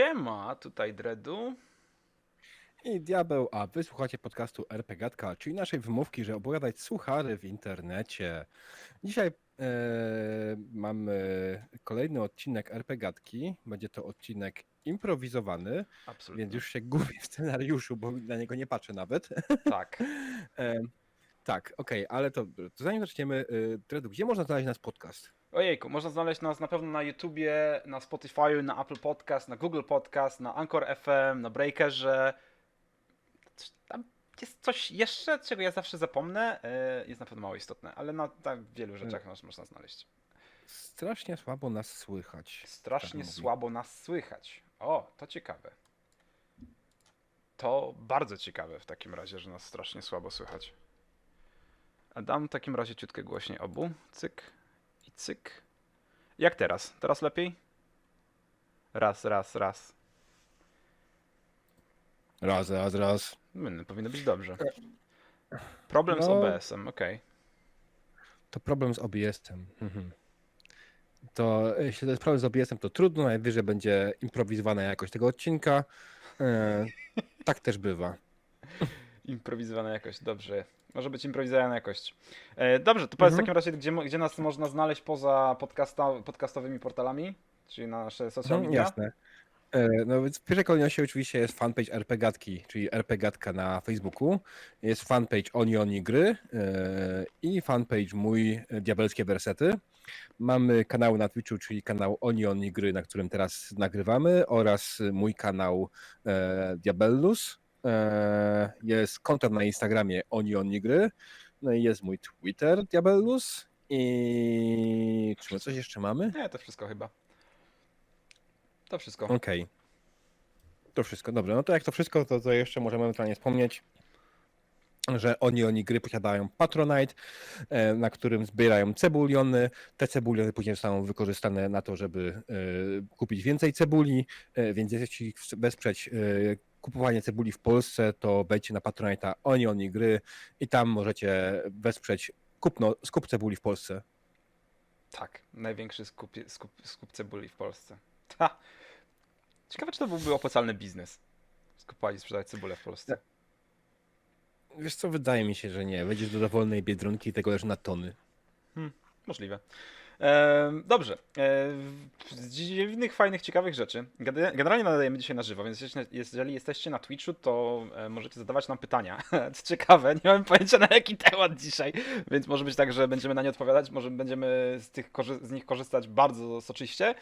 Siema, tutaj Dredu. I diabeł, a wy słuchacie podcastu RPGatka, czyli naszej wymówki, że opowiadać suchary w internecie. Dzisiaj e, mamy kolejny odcinek RPGatki. Będzie to odcinek improwizowany, Absolutnie. więc już się gubię w scenariuszu, bo na niego nie patrzę nawet. Tak. E, tak, okej, ale to, to zanim zaczniemy, e, Dredu, gdzie można znaleźć nasz podcast? Ojejku, można znaleźć nas na pewno na YouTubie, na Spotify, na Apple Podcast, na Google Podcast, na Anchor FM, na Breakerze. Tam jest coś jeszcze, czego ja zawsze zapomnę. E, Jest na pewno mało istotne, ale na tak wielu rzeczach nas można znaleźć. Strasznie słabo nas słychać. Strasznie tak słabo nas słychać. O, to ciekawe. To bardzo ciekawe w takim razie, że nas strasznie słabo słychać. A dam w takim razie ciutkę głośniej obu. Cyk i cyk. Jak teraz? Teraz lepiej? Raz, raz, raz. Raz, raz, raz. Hmm, powinno być dobrze. Problem z No. OBS-em, okej. To problem z OBS-em. Mhm. To e, jeśli to jest problem z OBS-em, to trudno, najwyżej będzie improwizowana jakość tego odcinka. E, tak też bywa. Improwizowana jakość, dobrze. Może być improwizowana jakość. E, dobrze, to powiedz w Mhm. takim razie, gdzie, gdzie nas można znaleźć poza podcasta, podcastowymi portalami? Czyli na nasze social Mhm, media? jasne. E, No więc w pierwszej kolejności oczywiście jest fanpage RPGatki, czyli RPGatka na Facebooku. Jest fanpage Oni Oni Gry e, i fanpage mój Diabelskie Wersety. Mamy kanały na Twitchu, czyli kanał Oni Oni Gry, na którym teraz nagrywamy oraz mój kanał Diabellus. E, jest konto na Instagramie Oni Oni Gry. No i jest mój Twitter Diabellus. I czy my coś jeszcze mamy? Nie, to wszystko chyba. To wszystko. Okej. To wszystko, dobrze. No to jak to wszystko, to, to jeszcze możemy ewentualnie wspomnieć, że oni, oni gry posiadają Patronite, e, na którym zbierają cebuliony. Te cebuliony później zostaną wykorzystane na to, żeby e, kupić więcej cebuli, więc jeśli wesprzeć kupowanie cebuli w Polsce, to wejdźcie na Patronite'a oni, oni gry i tam możecie wesprzeć kupno, skup cebuli w Polsce. Tak, największy skup, skup, skup cebuli w Polsce. Ha. Ciekawe, czy to byłby opłacalny biznes. Skupować i sprzedawać cebulę w Polsce. Wiesz co, wydaje mi się, że nie. Wejdziesz do dowolnej Biedronki i tego leży na tony. Możliwe. E, dobrze. Z dziwnych, fajnych, ciekawych rzeczy. Generalnie nadajemy dzisiaj na żywo, więc jeżeli jesteście na Twitchu, to e, możecie zadawać nam pytania. Co ciekawe, nie mamy pojęcia na jaki temat dzisiaj, więc może być tak, że będziemy na nie odpowiadać, może będziemy z, tych, z nich korzystać bardzo soczyście,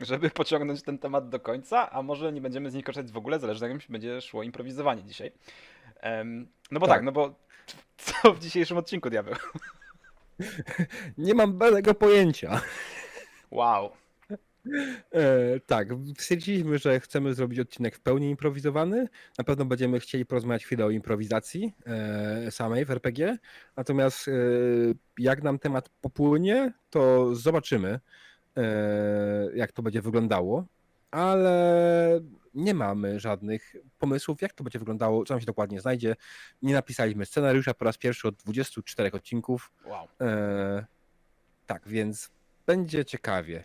żeby pociągnąć ten temat do końca, a może nie będziemy z nich korzystać w ogóle, zależy jak będzie szło improwizowanie dzisiaj. No bo tak. Tak. no bo co w dzisiejszym odcinku, diabeł? Nie mam belego pojęcia. Wow. E, tak, stwierdziliśmy, że chcemy zrobić odcinek w pełni improwizowany. Na pewno będziemy chcieli porozmawiać chwilę o improwizacji e, samej w RPG. Natomiast e, jak nam temat popłynie, to zobaczymy, e, jak to będzie wyglądało. Ale nie mamy żadnych pomysłów, jak to będzie wyglądało, co nam się dokładnie znajdzie. Nie napisaliśmy scenariusza po raz pierwszy od 24 odcinków. Wow. E, tak, więc będzie ciekawie.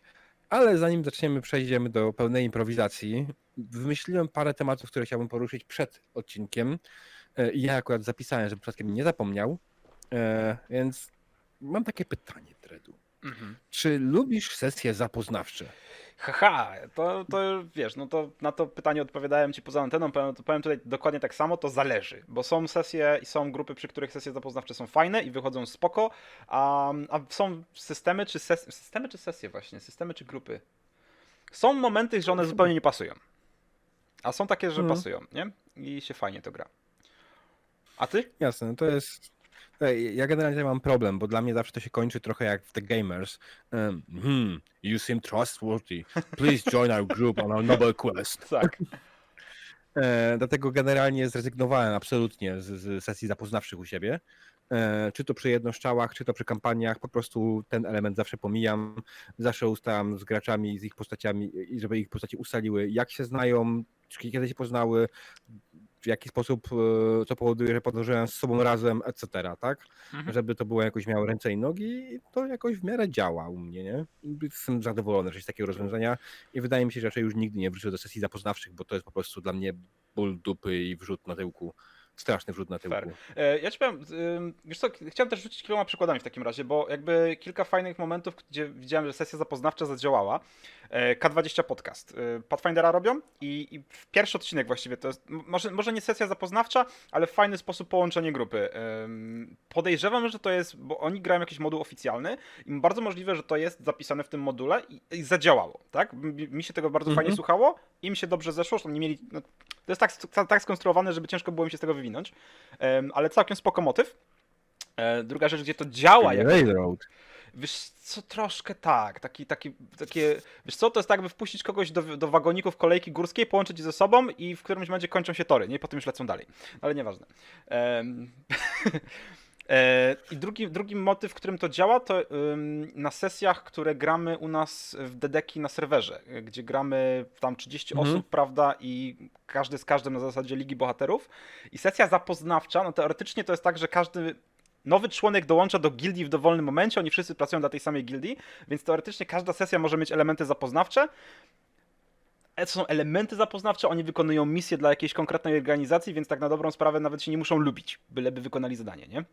Ale zanim zaczniemy, przejdziemy do pełnej improwizacji. Wymyśliłem parę tematów, które chciałbym poruszyć przed odcinkiem. E, I ja akurat zapisałem, żeby przypadkiem nie zapomniał. E, więc mam takie pytanie, Dredu. Mhm. Czy lubisz sesje zapoznawcze? Haha, to, to wiesz, no to na to pytanie odpowiadałem ci poza anteną, powiem, to powiem tutaj dokładnie tak samo, to zależy, bo są sesje i są grupy, przy których sesje zapoznawcze są fajne i wychodzą spoko, a, a są systemy czy ses, systemy czy sesje właśnie, systemy czy grupy. Są momenty, że one zupełnie nie pasują, a są takie, że Mhm. pasują, nie? I się fajnie to gra. A ty? Jasne, no to jest. Ja generalnie mam problem, bo dla mnie zawsze to się kończy trochę jak w The Gamers. Um, hmm, you seem trustworthy. Please join our group on our noble quest. Tak. E, dlatego generalnie zrezygnowałem absolutnie z, z sesji zapoznawczych u siebie. E, czy to przy jednoszczałach, czy to przy kampaniach, po prostu ten element zawsze pomijam. Zawsze ustalam z graczami, z ich postaciami, i żeby ich postaci ustaliły, jak się znają, kiedy się poznały. W jaki sposób e, to powoduje, że podążają z sobą razem, etc., tak? Mhm. Żeby to było jakoś miało ręce i nogi i to jakoś w miarę działa u mnie, nie? Jestem zadowolony, że jest takiego rozwiązania i wydaje mi się, że raczej już nigdy nie wrócę do sesji zapoznawczych, bo to jest po prostu dla mnie ból dupy i wrzut na tyłku. Straszny wrzut na tyłku. E, Ja ci powiem, wiesz co, chciałem też rzucić kilkoma przykładami w takim razie, bo jakby kilka fajnych momentów, gdzie widziałem, że sesja zapoznawcza zadziałała. E, K20 podcast. E, Pathfindera robią i, i pierwszy odcinek właściwie to jest, może, może nie sesja zapoznawcza, ale w fajny sposób połączenie grupy. Podejrzewam, że to jest, bo oni grają jakiś moduł oficjalny i bardzo możliwe, że to jest zapisane w tym module i, i zadziałało, tak? Mi, się tego bardzo Mhm. fajnie słuchało, im się dobrze zeszło, że nie mieli, no, to jest tak, tak skonstruowane, żeby ciężko było mi się z tego wywinąć. Ale całkiem spoko motyw. E, druga rzecz, gdzie to działa, jak, Railroad. wiesz co, troszkę tak, taki, taki, takie, wiesz co, to jest tak, jakby wpuścić kogoś do, do wagoników kolejki górskiej, połączyć je ze sobą i w którymś momencie kończą się tory, nie? I potem już lecą dalej, ale nieważne. E, I drugi, drugi motyw, w którym to działa, to na sesjach, które gramy u nas w Dedeki na serwerze, gdzie gramy tam 30 Mhm. osób, prawda, i każdy z każdym na zasadzie Ligi Bohaterów. I sesja zapoznawcza, no teoretycznie to jest tak, że każdy nowy członek dołącza do gildii w dowolnym momencie, oni wszyscy pracują dla tej samej gildii, więc teoretycznie każda sesja może mieć elementy zapoznawcze. E, To są elementy zapoznawcze, oni wykonują misje dla jakiejś konkretnej organizacji, więc tak na dobrą sprawę nawet się nie muszą lubić, byleby wykonali zadanie, nie?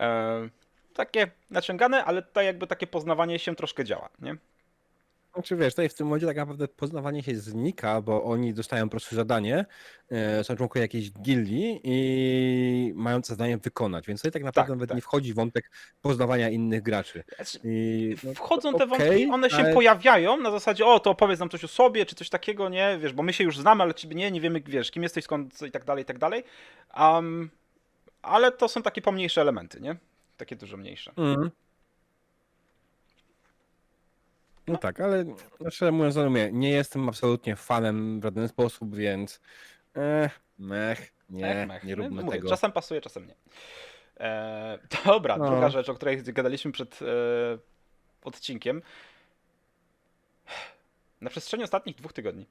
E, takie naciągane, ale tutaj jakby takie poznawanie się troszkę działa, nie? Znaczy wiesz, tutaj w tym momencie tak naprawdę poznawanie się znika, bo oni dostają po prostu zadanie, e, są członkowie jakiejś gildii i mają to zadanie wykonać, więc tutaj tak naprawdę nawet tak. nie wchodzi wątek poznawania innych graczy. Znaczy, I, no, Wchodzą to te okej, wątki, one się ale- pojawiają na zasadzie, o, to opowiedz nam coś o sobie, czy coś takiego, nie, wiesz, bo my się już znamy, ale ciebie nie, nie wiemy, wiesz, kim jesteś, skąd, i tak dalej, i tak dalej. Um, ale to są takie pomniejsze elementy, nie? Takie dużo mniejsze. Mhm. No No. tak, ale no, szczerze mówiąc, no mówię, nie jestem absolutnie fanem w żaden sposób, więc eh, mech, nie, Ech, mech. nie No, róbmy mówię, tego. Czasem pasuje, czasem nie. E, dobra, No. druga rzecz, o której gadaliśmy przed e, odcinkiem. Na przestrzeni ostatnich dwóch tygodni.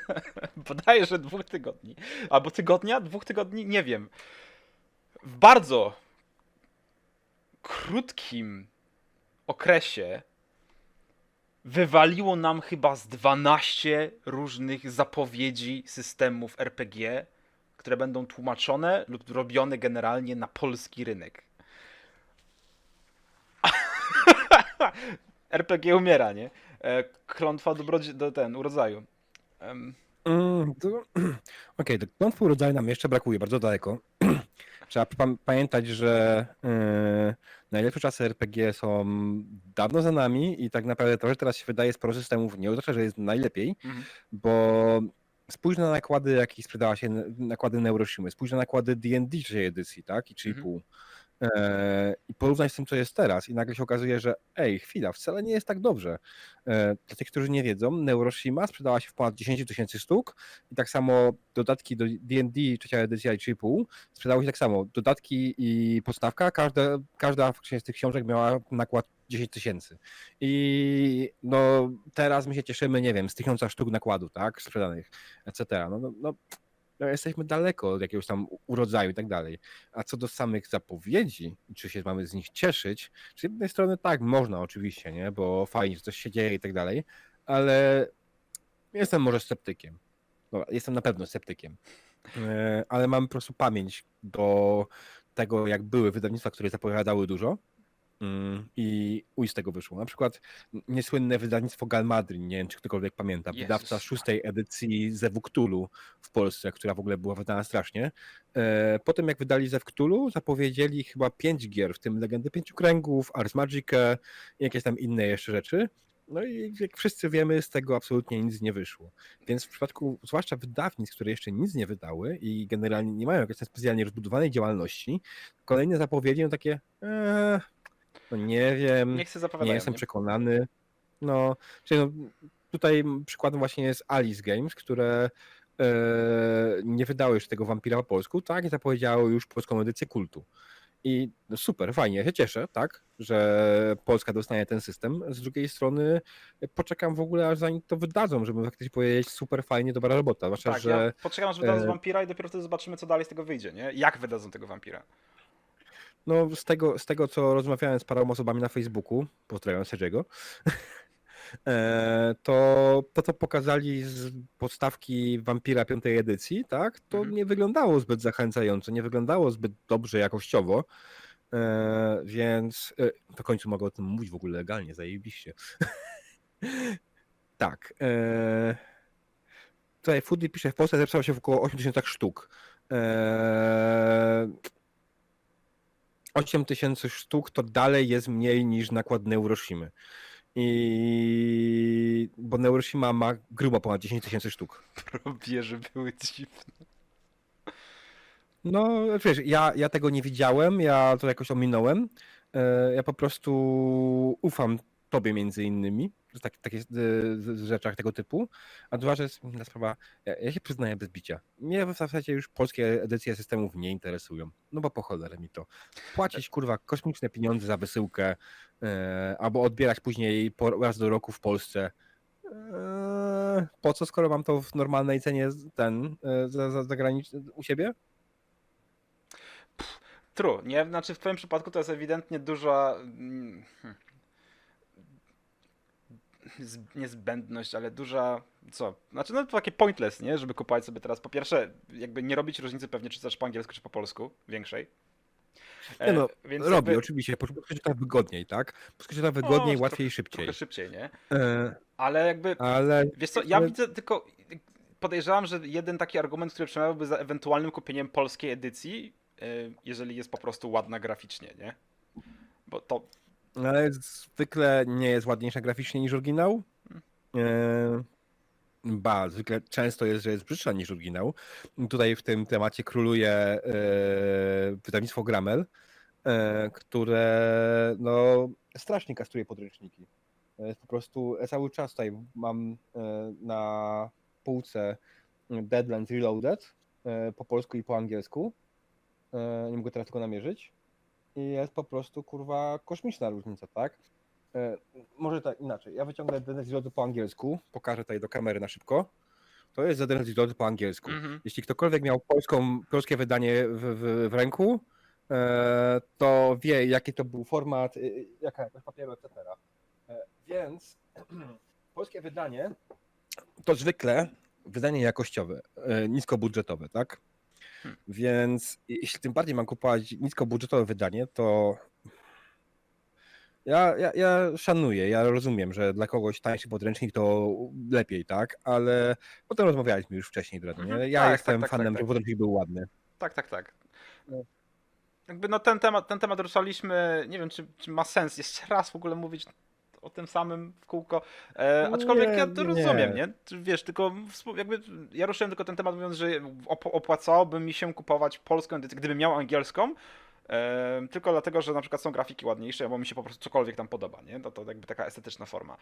Podaję, że dwóch tygodni. Albo tygodnia, dwóch tygodni, nie wiem. W bardzo krótkim okresie wywaliło nam chyba z 12 różnych zapowiedzi systemów RPG, które będą tłumaczone lub robione generalnie na polski rynek. RPG umiera, nie? E, Klątwa dobrodzi- do ten, urodzaju. Em, Mm, to- Okej, do klątwy rodzaju nam jeszcze brakuje, bardzo daleko. Trzeba pam- pamiętać, że yy, najlepsze czasy RPG są dawno za nami i tak naprawdę to, że teraz się wydaje sporo systemów, nie oznacza, że jest najlepiej, Mhm. bo spójrz na nakłady, jakie sprzedała się nakłady Neuroshimy, spójrz na nakłady D&D trzeciej edycji, tak, i 3,5. E, I porównaj z tym, co jest teraz, i nagle się okazuje, że ej, chwila, wcale nie jest tak dobrze. E, Dla tych, którzy nie wiedzą, Neuroshima sprzedała się w ponad 10 tysięcy sztuk i tak samo dodatki do D&D trzecia edycja i 3,5 sprzedały się tak samo. Dodatki i podstawka, każda, każda z tych książek miała nakład 10 tysięcy. I no teraz my się cieszymy, nie wiem, z tysiąca sztuk nakładu, tak, sprzedanych, etc. No, no, no jesteśmy daleko od jakiegoś tam urodzaju i tak dalej. A co do samych zapowiedzi, czy się mamy z nich cieszyć, z jednej strony tak, można oczywiście, nie, bo fajnie, że coś się dzieje i tak dalej, ale jestem może sceptykiem. Dobra, jestem na pewno sceptykiem. E, Ale mam po prostu pamięć do tego, jak były wydawnictwa, które zapowiadały dużo i uj z tego wyszło. Na przykład niesłynne wydawnictwo Galmadrin, nie wiem, czy ktokolwiek pamięta, Jezus wydawca szóstej edycji Zewu Cthulhu w Polsce, która w ogóle była wydana strasznie. E, Potem jak wydali Zew Cthulhu, zapowiedzieli chyba pięć gier, w tym Legendy Pięciu Kręgów, Ars Magicę i jakieś tam inne jeszcze rzeczy. No i jak wszyscy wiemy, z tego absolutnie nic nie wyszło. Więc w przypadku zwłaszcza wydawnictw, które jeszcze nic nie wydały i generalnie nie mają jakiejś specjalnie rozbudowanej działalności, kolejne zapowiedzi no takie eee, no nie wiem, nie zapowiadają. jestem nie? przekonany. No, czyli no, tutaj przykładem właśnie jest Alice Games, które e, nie wydały jeszcze tego Wampira po polsku, tak, i zapowiedziały już polską edycję kultu. I no super, fajnie, ja się cieszę, tak, że Polska dostanie ten system. Z drugiej strony poczekam w ogóle, aż zanim to wydadzą, żeby faktycznie powiedzieć super fajnie, dobra robota. Zwłaszcza, Tak, że ja poczekam aż wydadzą e, wampira i dopiero wtedy zobaczymy, co dalej z tego wyjdzie, nie? Jak wydadzą tego wampira. No, z, tego, z tego, co rozmawiałem z paroma osobami na Facebooku, pozdrawiam Sergiego, e, to to, co pokazali z podstawki Vampira piątej edycji, tak, to Mhm. nie wyglądało zbyt zachęcająco, nie wyglądało zbyt dobrze jakościowo, e, więc e, w końcu mogę o tym mówić w ogóle legalnie, zajebiście. tak. Tutaj Foodie pisze, w Polsce zepsało się w około 8000 sztuk. E, 8 tysięcy sztuk to dalej jest mniej niż nakład Neuroshimy. I bo Neuroshima ma grubo ponad 10 tysięcy sztuk. Probierze były dziwne. No, wiesz, ja, ja tego nie widziałem, ja to jakoś ominąłem. E, Ja po prostu ufam tobie między innymi, w tak, takich e, rzeczach tego typu. A druga rzecz, inna sprawa, ja, ja się przyznaję bez bicia. Mnie w zasadzie już polskie edycje systemów nie interesują. No bo po cholerę mi to. Płacić kurwa kosmiczne pieniądze za wysyłkę, e, albo odbierać później po, raz do roku w Polsce. E, po co, skoro mam to w normalnej cenie ten e, za, za, zagraniczny u siebie? True, nie? Znaczy w twoim przypadku to jest ewidentnie duża... mm, hmm, Niezbędność, ale duża... Co? Znaczy no to takie pointless, nie? Żeby kupować sobie teraz, po pierwsze, jakby nie robić różnicy pewnie, czy też po angielsku, czy po polsku, większej. Nie no, E, więc Robi, jakby- oczywiście, po prostu wygodniej, tak? Po prostu wygodniej, O, łatwiej, szybciej. Trochę szybciej, nie? E, Ale jakby ale Wiesz co, ja ale- widzę tylko. Podejrzewam, że jeden taki argument, który przemawiałby za ewentualnym kupieniem polskiej edycji, y, jeżeli jest po prostu ładna graficznie, nie? Bo to. Ale zwykle nie jest ładniejsza graficznie niż oryginał. E, ba, zwykle często jest, że jest brzydsza niż oryginał. Tutaj w tym temacie króluje e, wydawnictwo Gramel, e, które no, strasznie kastruje podręczniki. E, po prostu cały czas tutaj mam e, na półce Deadlands Reloaded e, po polsku i po angielsku. E, Nie mogę teraz tylko namierzyć. I jest po prostu kurwa kosmiczna różnica, tak? E, Może tak inaczej. Ja wyciągnę Deadlands Reloaded po angielsku, pokażę tutaj do kamery na szybko. To jest Deadlands Reloaded po angielsku. Mhm. Jeśli ktokolwiek miał polską, polskie wydanie w, w, w ręku, e, to wie, jaki to był format, y, jaka jakość papieru, etc. E, Więc polskie wydanie to zwykle wydanie jakościowe, e, niskobudżetowe, tak? Hmm. Więc jeśli tym bardziej mam kupować niskobudżetowe wydanie, to ja, ja, ja szanuję, ja rozumiem, że dla kogoś tańszy podręcznik to lepiej, tak? Ale o tym rozmawialiśmy już wcześniej, nie? Mhm. Ja Tak, jestem tak, tak, fanem, tak, tak. żeby podręcznik był ładny. Tak, tak, tak. No. Jakby no ten temat, ten temat ruszaliśmy. Nie wiem, czy, czy ma sens jeszcze raz w ogóle mówić o tym samym w kółko. E, aczkolwiek Nie, ja to nie. rozumiem, nie? Wiesz, tylko jakby ja ruszyłem tylko ten temat mówiąc, że op- opłacałoby mi się kupować polską edycję, gdybym miał angielską. E, tylko dlatego, że na przykład są grafiki ładniejsze, bo mi się po prostu cokolwiek tam podoba, nie? To, to jakby taka estetyczna forma.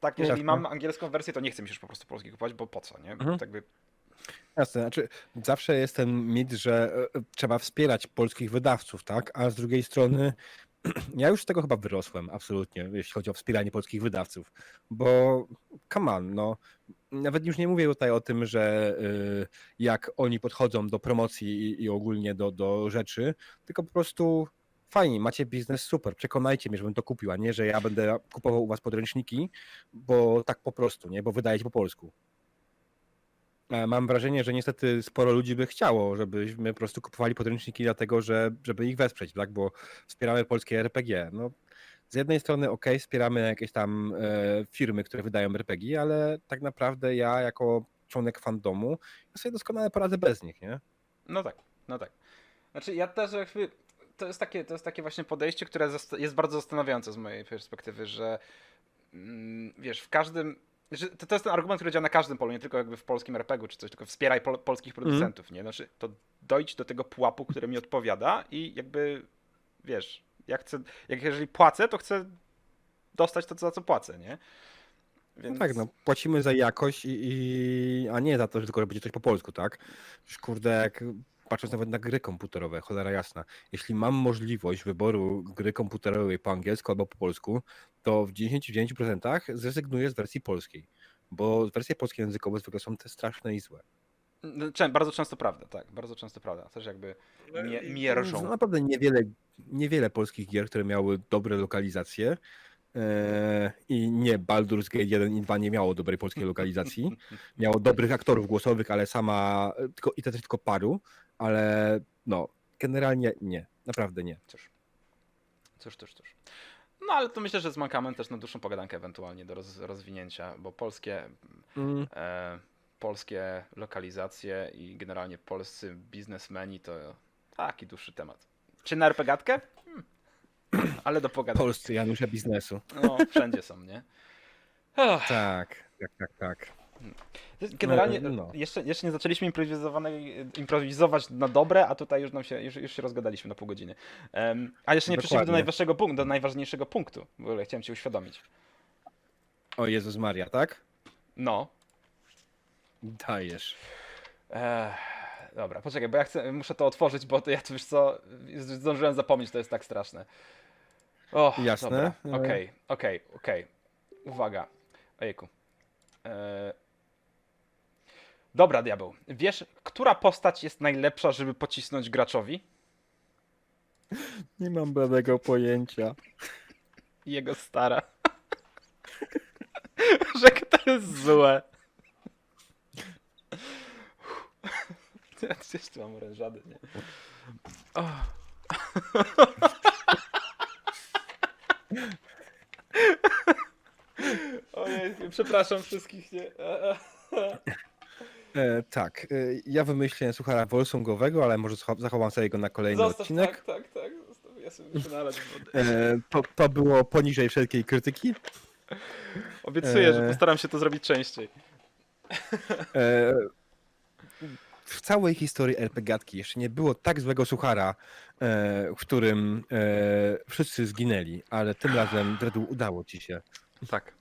Tak, jeżeli Jasne. mam angielską wersję, to nie chcę mi się już po prostu polskiej kupować, bo po co, nie? Mhm. Tak jakby, Jasne, znaczy zawsze jest ten mit, że e, trzeba wspierać polskich wydawców, tak? A z drugiej strony ja już z tego chyba wyrosłem, absolutnie, jeśli chodzi o wspieranie polskich wydawców, bo come on, no nawet już nie mówię tutaj o tym, że y, jak oni podchodzą do promocji i, i ogólnie do, do rzeczy, tylko po prostu fajnie, macie biznes, super, przekonajcie mnie, żebym to kupił, a nie, że ja będę kupował u was podręczniki, bo tak po prostu, nie, bo wydajecie po polsku. E, Mam wrażenie, że niestety sporo ludzi by chciało, żebyśmy po prostu kupowali podręczniki dlatego, że, żeby ich wesprzeć, tak? Bo wspieramy polskie RPG. No, z jednej strony ok, wspieramy jakieś tam e, firmy, które wydają RPG, ale tak naprawdę ja jako członek fandomu, ja sobie doskonale poradzę bez nich, nie? No tak, no tak. Znaczy ja też jakby, to jest takie, to jest takie właśnie podejście, które jest bardzo zastanawiające z mojej perspektywy, że mm, wiesz, w każdym, to, to jest ten argument, który działa na każdym polu, nie tylko jakby w polskim RPG-u czy coś, tylko wspieraj pol, polskich producentów, nie? Znaczy to dojdź do tego pułapu, który mi odpowiada i jakby, wiesz, ja chcę, jak jeżeli płacę, to chcę dostać to, za co płacę, nie? No tak, no płacimy za jakość, i, i, a nie za to, że tylko będzie coś po polsku, tak? Już kurde, jak patrząc nawet na gry komputerowe, cholera jasna. Jeśli mam możliwość wyboru gry komputerowej po angielsku albo po polsku, to w 99% zrezygnuję z wersji polskiej. Bo wersje polskie językowe zwykle są te straszne i złe. No, Czę- Bardzo często prawda, tak, bardzo często prawda. Też jakby mie- mierzą. No, naprawdę niewiele, niewiele polskich gier, które miały dobre lokalizacje. e, I nie Baldur's Gate 1 i 2 nie miało dobrej polskiej lokalizacji. Miało dobrych aktorów głosowych, ale sama. Tylko, I to też tylko paru, ale no, generalnie nie. Naprawdę nie. Cóż. Cóż, cóż, cóż. No ale to myślę, że z mankament też na dłuższą pogadankę ewentualnie do roz, rozwinięcia, bo polskie, Mm, e, polskie lokalizacje i generalnie polscy biznesmeni to taki dłuższy temat. Czy na RPGatkę? Hmm. Ale do pogadanki. Polscy Janusze biznesu. No, wszędzie są, nie? Ach, Tak, tak, tak, tak. Generalnie No, no. Jeszcze, jeszcze nie zaczęliśmy improwizować na dobre, a tutaj już nam się, już, już się rozgadaliśmy na pół godziny. Em, a jeszcze nie przeszliśmy do najważniejszego punktu, do najważniejszego punktu. W ogóle chciałem cię uświadomić. O Jezus Maria, tak? No. Dajesz. Ech, dobra, poczekaj, bo ja chcę, muszę to otworzyć, bo to ja to wiesz co, zdążyłem zapomnieć, to jest tak straszne. O, Jasne. Okej, okej, okej. Uwaga. Ojejku. E... Dobra, diabeł. Wiesz, która postać jest najlepsza, żeby pocisnąć graczowi? Nie mam bladego pojęcia. Jego stara. Że to jest złe. Ja tu mam orężady, nie? O. Ojej, przepraszam wszystkich, nie? E, tak, e, ja wymyślę suchara wolsongowego, ale może scho- zachowam sobie go na kolejny Zostaw, odcinek. tak, tak, tak. Zostaw, ja sobie. E, to, to było poniżej wszelkiej krytyki. Obiecuję, że e. postaram się to zrobić częściej. E, w całej historii RPGatki jeszcze nie było tak złego suchara, e, w którym e, wszyscy zginęli, ale tym razem Dredu udało ci się. Tak.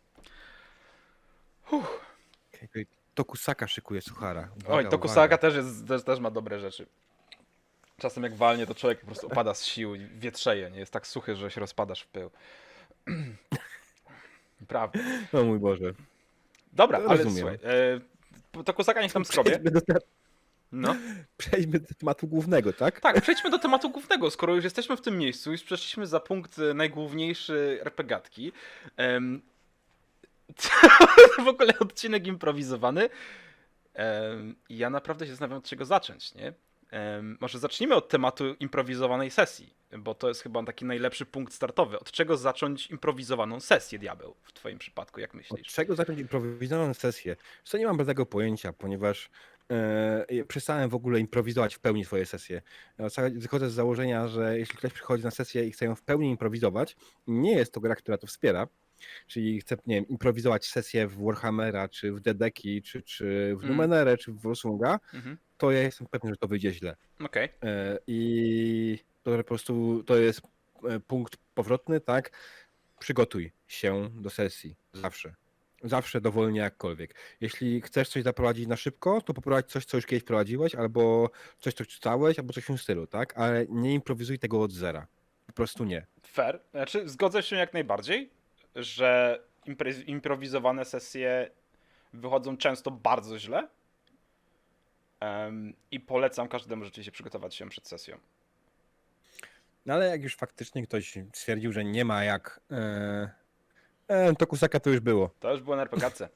Tokusaka szykuje suchara. Uwaga, Oj, to uwaga. Kusaka też, jest, też, też ma dobre rzeczy. Czasem jak walnie, to człowiek po prostu opada z sił i wietrzeje, nie? Jest tak suchy, że się rozpadasz w pył. Prawda. O mój Boże. Dobra, ale Rozumiem. słuchaj. E, to Kusaka niech tam skrobie. Przejdźmy do, te- No. przejdźmy do tematu głównego, tak? Tak, przejdźmy do tematu głównego. Skoro już jesteśmy w tym miejscu i przeszliśmy za punkt e, najgłówniejszy RPGatki. Em, w ogóle odcinek improwizowany. I ja naprawdę się zastanawiam, od czego zacząć, nie? Może zacznijmy od tematu improwizowanej sesji, bo to jest chyba taki najlepszy punkt startowy. Od czego zacząć improwizowaną sesję, diabeł, w twoim przypadku, jak Od myślisz? czego zacząć improwizowaną sesję? Co nie mam żadnego pojęcia, ponieważ e, przestałem w ogóle improwizować w pełni swoje sesje. Wychodzę z założenia, że jeśli ktoś przychodzi na sesję i chce ją w pełni improwizować, nie jest to gra, która to wspiera. Czyli chce, nie wiem, improwizować sesję w Warhammera, czy w Dedeki, czy, czy w Mm. Numenerę, czy w Wolsunga, Mhm. to ja jestem pewny, że to wyjdzie źle. Okej. E, I to po prostu to jest e, punkt powrotny, tak? Przygotuj się do sesji. Zawsze. Zawsze dowolnie jakkolwiek. Jeśli chcesz coś zaprowadzić na szybko, to poprowadź coś, co już kiedyś prowadziłeś, albo coś, co czytałeś, albo coś w tym stylu, tak? Ale nie improwizuj tego od zera. Po prostu nie. Fair. Znaczy, zgodzę się jak najbardziej, że improwizowane sesje wychodzą często bardzo źle. I polecam każdemu rzeczywiście przygotować się przed sesją. No ale jak już faktycznie ktoś stwierdził, że nie ma jak. E, e, to kusaka to już było. To już było na RPGce.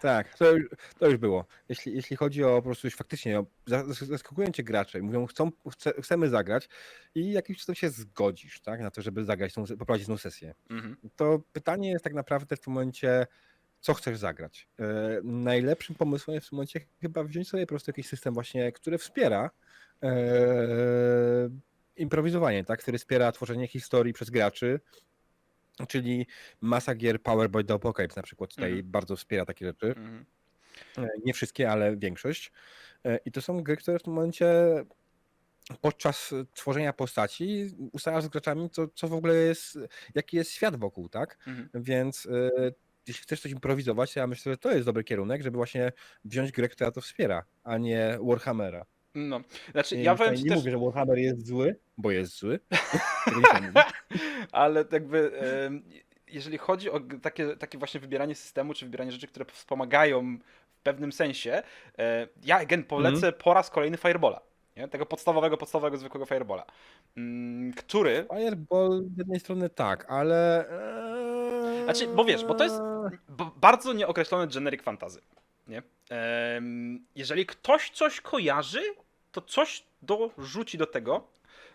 Tak, to już, to już było. Jeśli, jeśli chodzi o po prostu już faktycznie, o, zaskakują cię gracze i mówią, chcą, chce, chcemy zagrać i jakimś cudem się zgodzisz, tak, na to, żeby zagrać, tą, poprowadzić tą sesję. Mhm. To pytanie jest tak naprawdę w tym momencie, co chcesz zagrać. E, najlepszym pomysłem jest w tym momencie chyba wziąć sobie po prostu jakiś system właśnie, który wspiera e, improwizowanie, tak, który wspiera tworzenie historii przez graczy, czyli masa gier Powerboy do Apocalypse na przykład tutaj Mhm. bardzo wspiera takie rzeczy. Mhm. E, Nie wszystkie, ale większość. E, I to są gry, które w tym momencie podczas tworzenia postaci ustalasz z graczami, co, co w ogóle jest, jaki jest świat wokół, tak? Mhm. Więc e, jeśli chcesz coś improwizować, to ja myślę, że to jest dobry kierunek, żeby właśnie wziąć grę, która to wspiera, a nie Warhammera. No, znaczy ja powiem nie też, mówię, że Warhammer jest zły, bo jest zły. Ale jakby em, jeżeli chodzi o takie, takie właśnie wybieranie systemu, czy wybieranie rzeczy, które wspomagają w pewnym sensie, e, ja again polecę Mhm. po raz kolejny Firebola. Nie? Tego podstawowego, podstawowego, zwykłego Firebola. Mm, który Fireball z jednej strony tak, ale... eee, Znaczy, bo wiesz, bo to jest bardzo nieokreślony generic fantazy. Nie? Jeżeli ktoś coś kojarzy, to coś dorzuci do tego,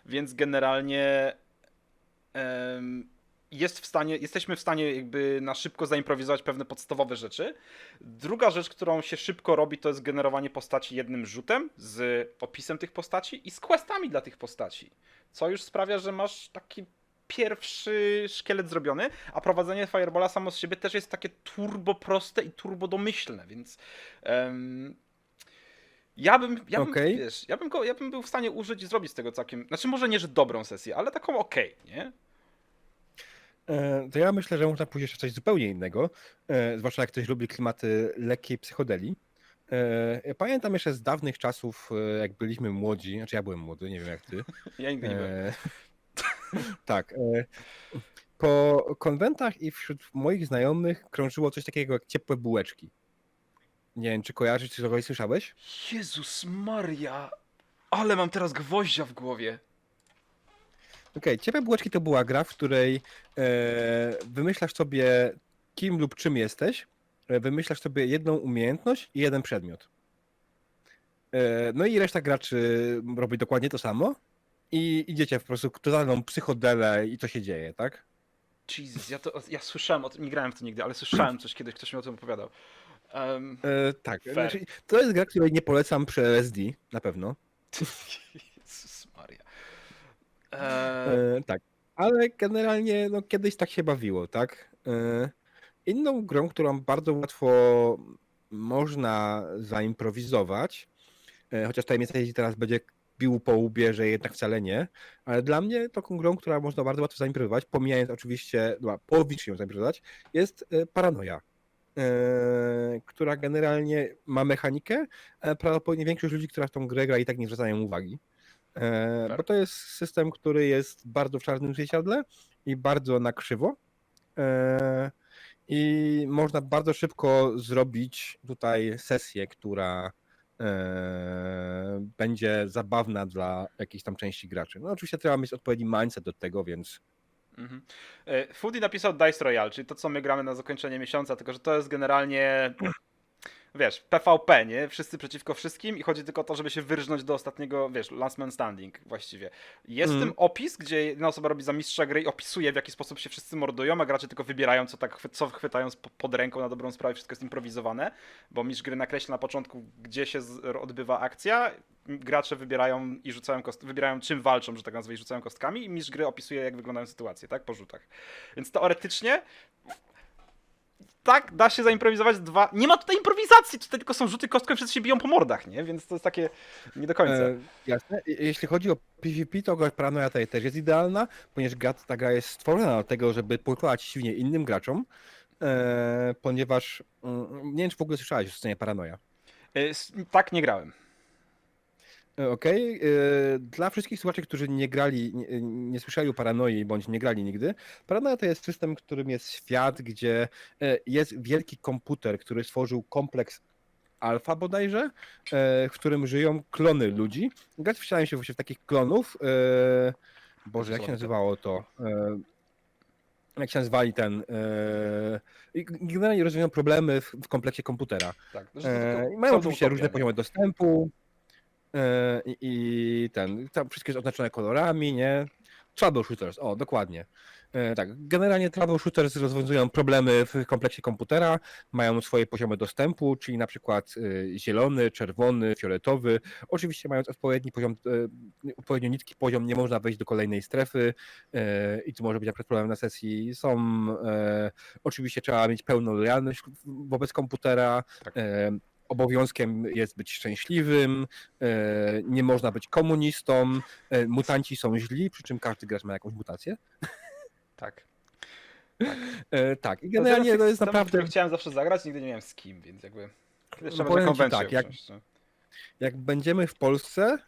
więc generalnie jest w stanie, jesteśmy w stanie jakby na szybko zaimprowizować pewne podstawowe rzeczy. Druga rzecz, którą się szybko robi, to jest generowanie postaci jednym rzutem z opisem tych postaci i z questami dla tych postaci. Co już sprawia, że masz taki pierwszy szkielet zrobiony, a prowadzenie Firebola samo z siebie też jest takie turbo proste i turbo domyślne, więc em, ja bym, ja bym, Okej. wiesz, ja bym, go, ja bym był w stanie użyć i zrobić z tego całkiem, znaczy może nie, że dobrą sesję, ale taką okej, nie? E, To ja myślę, że można pójść jeszcze coś zupełnie innego, e, zwłaszcza jak ktoś lubi klimaty lekkiej psychodeli. E, ja Pamiętam jeszcze z dawnych czasów, e, jak byliśmy młodzi, znaczy ja byłem młody, nie wiem jak ty. Ja nigdy nie byłem. E, tak. e, Po konwentach i wśród moich znajomych krążyło coś takiego jak ciepłe bułeczki. Nie wiem, czy kojarzysz, czy kogoś słyszałeś? Jezus Maria, ale mam teraz gwoździa w głowie. Okej, ciepłe bułeczki to była gra, w której e, wymyślasz sobie kim lub czym jesteś, e, wymyślasz sobie jedną umiejętność i jeden przedmiot. E, no i reszta graczy robi dokładnie to samo i idziecie po prostu w totalną psychodelę i co się dzieje, tak? Jesus, ja to, ja słyszałem o tym, nie grałem w to nigdy, ale słyszałem coś kiedyś, ktoś mi o tym opowiadał. Em, E, tak, znaczy, to jest gra, której nie polecam przy LSD, na pewno. Jezus Maria. E, E, tak, ale generalnie no, kiedyś tak się bawiło, tak? E, inną grą, którą bardzo łatwo można zaimprowizować, e, chociaż tutaj mnie teraz będzie bił po łbie, że jednak wcale nie, ale dla mnie taką grą, która można bardzo łatwo zaimprowizować, pomijając oczywiście, no, połowicznie ją zaimprowizować, jest e, Paranoja. E, która generalnie ma mechanikę, ale prawdopodobnie większość ludzi, która w tą grę gra i tak nie zwracają uwagi. E, Tak. bo to jest system, który jest bardzo w czarnym zwierciadle i bardzo na krzywo. E, I można bardzo szybko zrobić tutaj sesję, która będzie zabawna dla jakiejś tam części graczy. No oczywiście trzeba mieć odpowiedni mindset do tego, więc mhm. E, Foodie napisał Dice Royale, czyli to, co my gramy na zakończenie miesiąca, tylko że to jest generalnie, wiesz, PvP, nie? Wszyscy przeciwko wszystkim i chodzi tylko o to, żeby się wyrżnąć do ostatniego, wiesz, last man standing właściwie. Jest w Mhm. tym opis, gdzie jedna osoba robi za mistrza gry i opisuje, w jaki sposób się wszyscy mordują, a gracze tylko wybierają, co tak, co chwytają pod ręką na dobrą sprawę, wszystko jest improwizowane, bo mistrz gry nakreśla na początku, gdzie się odbywa akcja, gracze wybierają i rzucają kost... wybierają czym walczą, że tak nazwę, i rzucają kostkami i mistrz gry opisuje, jak wyglądają sytuacje, tak, po rzutach. Więc teoretycznie tak, da się zaimprowizować dwa. Nie ma tutaj improwizacji, tutaj tylko są rzuty kostką i wszyscy się biją po mordach, nie? Więc to jest takie nie do końca. E, jasne. Jeśli chodzi o PvP, to gra Paranoia tutaj też jest idealna, ponieważ gra, ta gra jest stworzona do tego, żeby pokładać siwnie innym graczom, e, ponieważ mm, nie wiem, czy w ogóle słyszałeś o scenie Paranoia. E, Tak, nie grałem. Okej, e, dla wszystkich słuchaczy, którzy nie grali, nie, nie słyszeli o Paranoi, bądź nie grali nigdy, Paranoia to jest system, którym jest świat, gdzie e, jest wielki komputer, który stworzył kompleks alfa bodajże, e, w którym żyją klony ludzi. Gracze wcielają się właśnie w takich klonów. e, Boże, jak się nazywało to? E, Jak się nazywali ten... e, i Generalnie rozwiązują problemy w, w kompleksie komputera. Tak, że to E, tylko i mają oczywiście różne nie? poziomy dostępu i, i ten, tam wszystko jest oznaczone kolorami, nie? Troubleshooters, o dokładnie. E, tak, generalnie troubleshooters rozwiązują problemy w kompleksie komputera, mają swoje poziomy dostępu, czyli na przykład e, zielony, czerwony, fioletowy. Oczywiście mając odpowiedni poziom, e, odpowiednio niski poziom, nie można wejść do kolejnej strefy e, i tu może być na przykład problem na sesji. Są, e, oczywiście trzeba mieć pełną lojalność wobec komputera, Tak. E, Obowiązkiem jest być szczęśliwym, e, nie można być komunistą, e, mutanci są źli, przy czym każdy gracz ma jakąś mutację. Tak. E, Tak, i To jest generalnie to tych jest naprawdę. chciałem zawsze zagrać, nigdy nie miałem z kim, więc jakby. No powiem ci tak, jak- no. Jak będziemy w Polsce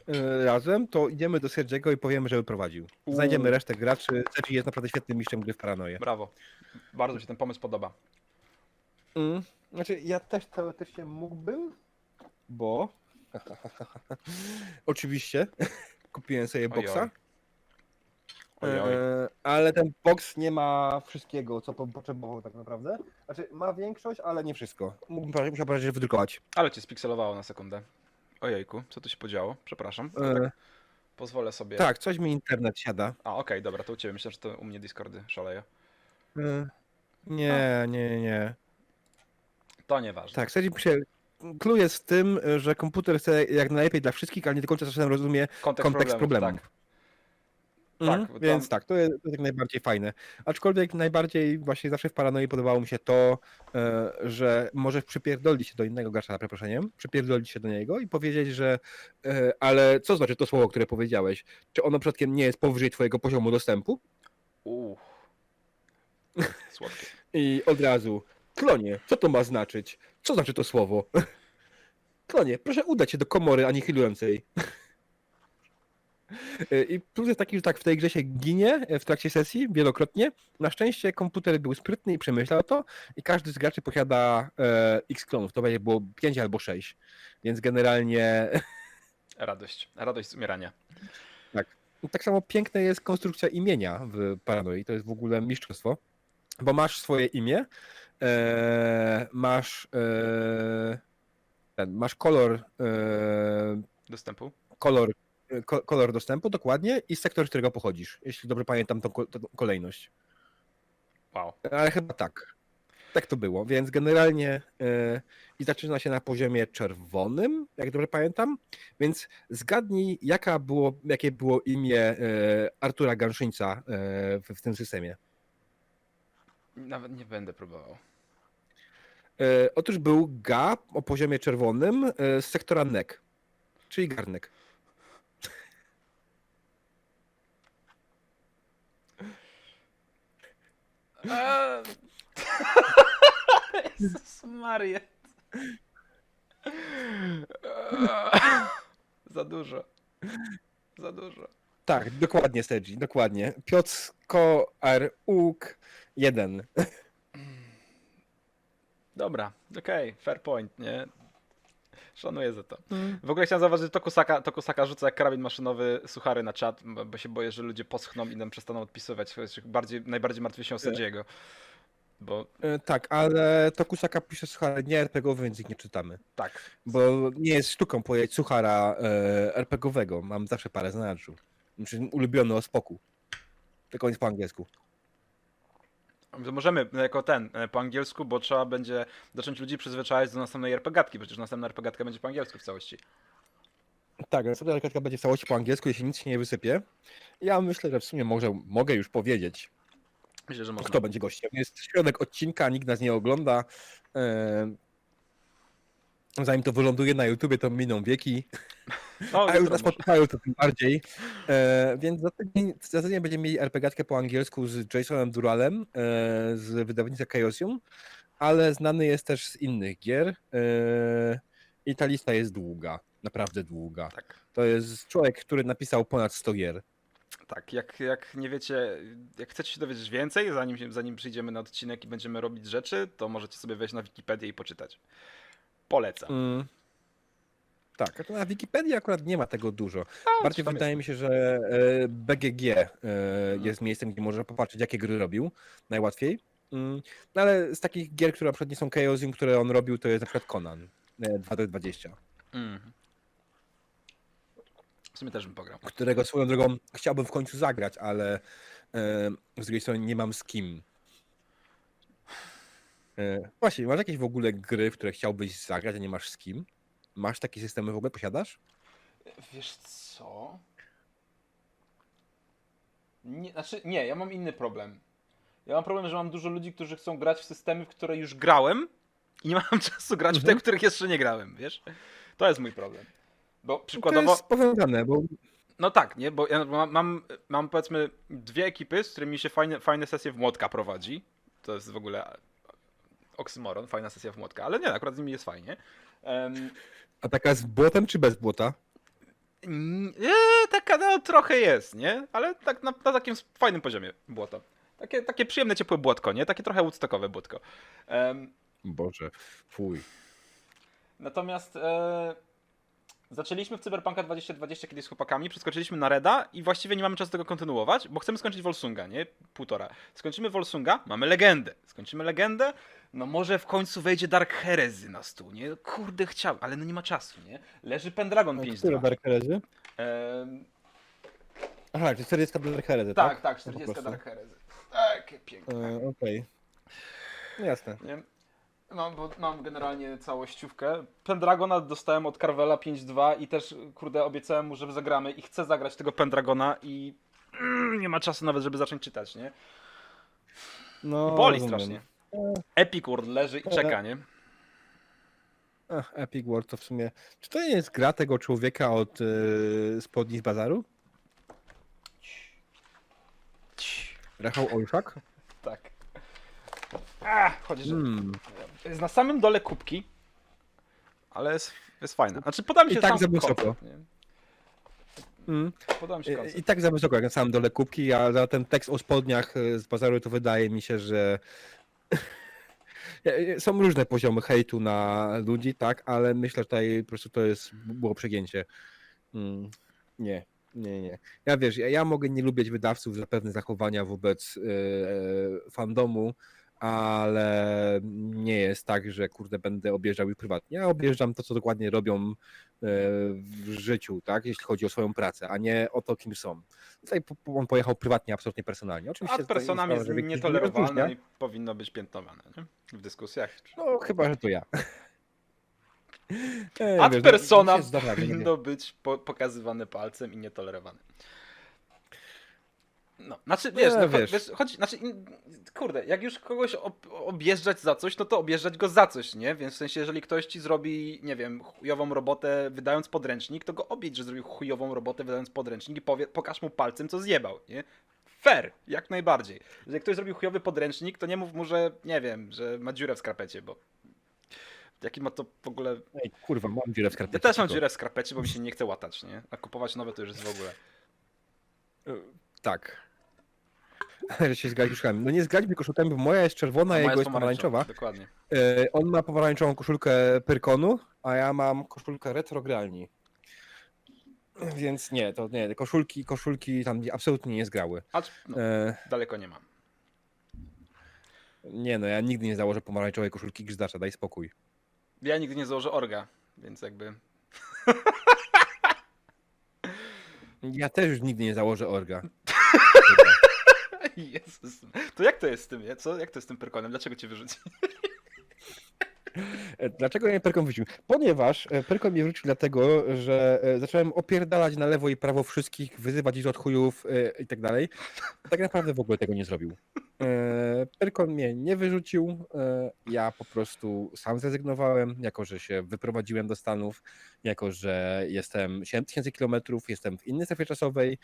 y, razem, to idziemy do Sergiego i powiemy, żeby prowadził. Znajdziemy resztę graczy. Sergi jest naprawdę świetnym mistrzem gry w paranoję. Brawo. Bardzo mi się ten pomysł podoba. Mm. Znaczy, ja też teoretycznie mógłbym, bo oczywiście kupiłem sobie Ojoj. boksa, Ojoj. e, ale ten boks nie ma wszystkiego, co po- potrzebował tak naprawdę. Znaczy, ma większość, ale nie wszystko. Mógłbym musiał bardziej wydrukować. Ale cię spikselowało na sekundę. Ojejku, co tu się podziało? Przepraszam. E, Tak, pozwolę sobie. tak, coś mi internet siada. A, okej, dobra, to u ciebie. Myślę, że to u mnie Discordy szaleje. E, nie, nie, nie. To nieważne. Tak, Sergi się... Jest w tym, że komputer chce jak najlepiej dla wszystkich, ale nie do końca czasem rozumie Kontekst, kontekst problemu. Tak. Mhm, tam- Więc tak, to jest, to jest jak najbardziej fajne. Aczkolwiek najbardziej właśnie zawsze w paranoi podobało mi się to, e, że możesz przypierdolić się do innego gracza, za przeproszeniem, przypierdolić się do niego i powiedzieć, że e, ale co znaczy to słowo, które powiedziałeś? Czy ono przypadkiem nie jest powyżej twojego poziomu dostępu? Uuu. Słodkie. I od razu, klonie, co to ma znaczyć? Co znaczy to słowo? Klonie, proszę udać się do komory anihilującej. I plus jest taki, że tak w tej grze się ginie e, w trakcie sesji wielokrotnie. Na szczęście komputer był sprytny i przemyślał to i każdy z graczy posiada e, x klonów. To będzie było 5 albo 6. Więc generalnie Radość. Radość z umierania. tak samo piękna jest konstrukcja imienia w Paranoi. To jest w ogóle mistrzostwo. Bo masz swoje imię, e, masz e, ten, masz kolor e, Dostępu. kolor, ko, kolor dostępu dokładnie i sektor, z którego pochodzisz, jeśli dobrze pamiętam tą, ko- tą kolejność. Wow. Ale chyba tak. Tak to było, więc generalnie e, i zaczyna się na poziomie czerwonym, jak dobrze pamiętam, więc zgadnij, jaka było, jakie było imię e, Artura Ganszyńca e, w, w tym systemie. Nawet nie będę próbował. E, otóż był Ga o poziomie czerwonym e, z sektora NEK, czyli garnek. Eee. Jezus Maria. Eee. Za dużo. Za dużo. Tak, dokładnie, Sergi, dokładnie. Piotr Ko-R Uk 1. Dobra, okej, fair point, nie? Szanuję za to. W ogóle chciałem zauważyć, że Tokusaka, Tokusaka rzuca jak karabin maszynowy suchary na czat, bo się boję, że ludzie poschną i nam przestaną odpisywać. Bardziej, najbardziej martwię się o Sergiego. Bo E, Tak, ale Tokusaka pisze suchary nie RPGowy, więc ich nie czytamy. tak, Bo nie jest sztuką powiedzieć suchara e, RPGowego. Mam zawsze parę znaczu. Znaczy ulubiony o spoku. Tylko nie po angielsku. Możemy jako ten, e, po angielsku, bo trzeba będzie zacząć ludzi przyzwyczajać do następnej RPGatki, przecież następna RPGatka będzie po angielsku w całości. Tak, następna reklatka będzie w całości po angielsku, jeśli nic się nie wysypie. Ja myślę, że w sumie może, mogę już powiedzieć, Myślę, że można. kto będzie gościem. Jest środek odcinka, nikt nas nie ogląda. E, zanim to wyląduje na YouTubie, to miną wieki. No, A już może. spotykają, to tym bardziej. E, więc za tydzień, za tydzień będziemy mieli RPGatkę po angielsku z Jasonem Duralem e, z wydawnictwa Chaosium, ale znany jest też z innych gier. E, I ta lista jest długa, naprawdę długa. Tak. To jest człowiek, który napisał ponad 100 gier. Tak, jak, jak nie wiecie, jak chcecie się dowiedzieć więcej, zanim, zanim przyjdziemy na odcinek i będziemy robić rzeczy, to możecie sobie wejść na Wikipedię i poczytać. Polecam. Mm. Tak, na Wikipedii akurat nie ma tego dużo. A, Bardziej wydaje jest. mi się, że e, BGG e, jest miejscem, gdzie można popatrzeć, jakie gry robił najłatwiej. Mm, No ale z takich gier, które na przykład nie są Chaosium, które on robił, to jest na przykład Conan e, 2D20, Mhm. W sumie też bym pograł. którego swoją drogą chciałbym w końcu zagrać, ale e, z drugiej strony nie mam z kim. E, Właśnie, masz jakieś w ogóle gry, w które chciałbyś zagrać, a nie masz z kim? Masz takie systemy w ogóle, posiadasz? Wiesz co? Nie, znaczy, nie, ja mam inny problem. Ja mam problem, że mam dużo ludzi, którzy chcą grać w systemy, w które już grałem i nie mam czasu grać w te, Mhm. w których jeszcze nie grałem, wiesz? To jest mój problem. Bo To przykładowo, jest powiązane, bo no tak, nie, bo ja mam, mam, mam powiedzmy dwie ekipy, z którymi się fajne, fajne sesje w młotka prowadzi. To jest w ogóle oksymoron, fajna sesja w młotka, ale nie, akurat z nimi jest fajnie. Em, A taka z błotem czy bez błota? Mm, e, taka no, trochę jest, nie? Ale tak na, na takim fajnym poziomie błoto. Takie, takie przyjemne, ciepłe błotko, nie? Takie trochę woodstockowe błotko. Em, Boże, fuj. natomiast e, zaczęliśmy w Cyberpunka 2020 kiedyś z chłopakami, przeskoczyliśmy na Reda i właściwie nie mamy czasu tego kontynuować, bo chcemy skończyć Volsunga, nie? Półtora. Skończymy Volsunga, mamy legendę. Skończymy legendę, no może w końcu wejdzie Dark Heresy na stół, nie? Kurde, chciał, ale no nie ma czasu, nie? Leży Pendragon 5.2. Dark Heresy? Em, Aha, czy 40 Dark Heresy, Tak, tak? tak, po 40 prostu. Dark Heresy. Takie piękne. E, Okej. No Jasne. Nie? Mam, mam generalnie całościówkę. Pendragona dostałem od Carvela 5.2 i też, kurde, obiecałem mu, że zagramy i chcę zagrać tego Pendragona i mm, nie ma czasu nawet, żeby zacząć czytać, nie? No, Boli rozumiem. strasznie. Epic World leży i czeka, nie? Ach, Epic World to w sumie... Czy to nie jest gra tego człowieka od y, spodni z bazaru? Rachał Olszak? Tak. A, chodzi, że Hmm. Jest na samym dole kubki, ale jest, jest fajna. Znaczy, poda mi I się tak sam za wysoko. koncept, nie? Mm. Mi się I, koncept. I tak za wysoko, jak na samym dole kubki, a za ten tekst o spodniach y, z bazaru to wydaje mi się, że są różne poziomy hejtu na ludzi, tak, ale myślę, że tutaj po prostu to jest, było przegięcie. Mm. Nie, nie, nie. Ja wiesz, ja, ja mogę nie lubić wydawców za pewne zachowania wobec e, fandomu, ale nie jest tak, że kurde będę objeżdżał ich prywatnie. Ja objeżdżam to, co dokładnie robią e, w życiu, tak, jeśli chodzi o swoją pracę, a nie o to, kim są. Tutaj on pojechał prywatnie, absolutnie personalnie. Oczywiście Ad personam jest żeby ktoś nie nietolerowane rozróżnia. i powinno być piętnowane nie? w dyskusjach. No, chyba, że to ja. Ad no, personam powinno być po, pokazywane palcem i nietolerowane. No, znaczy, wiesz, Nie, no, wiesz. wiesz chodzi, znaczy, kurde, jak już kogoś ob, objeżdżać za coś, no to objeżdżać go za coś, nie? Więc w sensie, jeżeli ktoś ci zrobi, nie wiem, chujową robotę wydając podręcznik, to go objedź, że zrobił chujową robotę wydając podręcznik i powie, pokaż mu palcem, co zjebał, nie? Fair, jak najbardziej. Jeżeli ktoś zrobił chujowy podręcznik, to nie mów mu, że, nie wiem, że ma dziurę w skarpecie, bo jaki ma to w ogóle Ej, kurwa, mam dziurę w skarpecie. ja też mam tylko. dziurę w skarpecie, bo mi się nie chce łatać, nie? A kupować nowe to już jest w ogóle. Tak. Że się zgadzi koszulkami. No nie zgadźmy koszulkami, bo moja jest czerwona, a jego jest pomarańczowa. Dokładnie. E, on ma pomarańczową koszulkę Pyrkonu, a ja mam koszulkę retrogralni. Więc nie, to nie, koszulki, koszulki tam absolutnie nie zgrały. Acz no, E, daleko nie mam. nie no, ja nigdy nie założę pomarańczowej koszulki Grzydacza, daj spokój. Ja nigdy nie założę orga, więc jakby... Ja też już nigdy nie założę orga. Jezus. To jak to jest z tym, nie? Co? Jak to jest z tym perkonem? Dlaczego cię wyrzuci? E, Dlaczego mnie Pyrkon wrócił? Ponieważ e, Pyrkon mnie wrócił dlatego, że e, zacząłem opierdalać na lewo i prawo wszystkich, wyzywać ich od chujów i tak dalej. Tak naprawdę w ogóle tego nie zrobił. Pyrkon mnie nie wyrzucił, ja po prostu sam zrezygnowałem, jako że się wyprowadziłem do Stanów, jako że jestem 7000 km, jestem w innej strefie czasowej.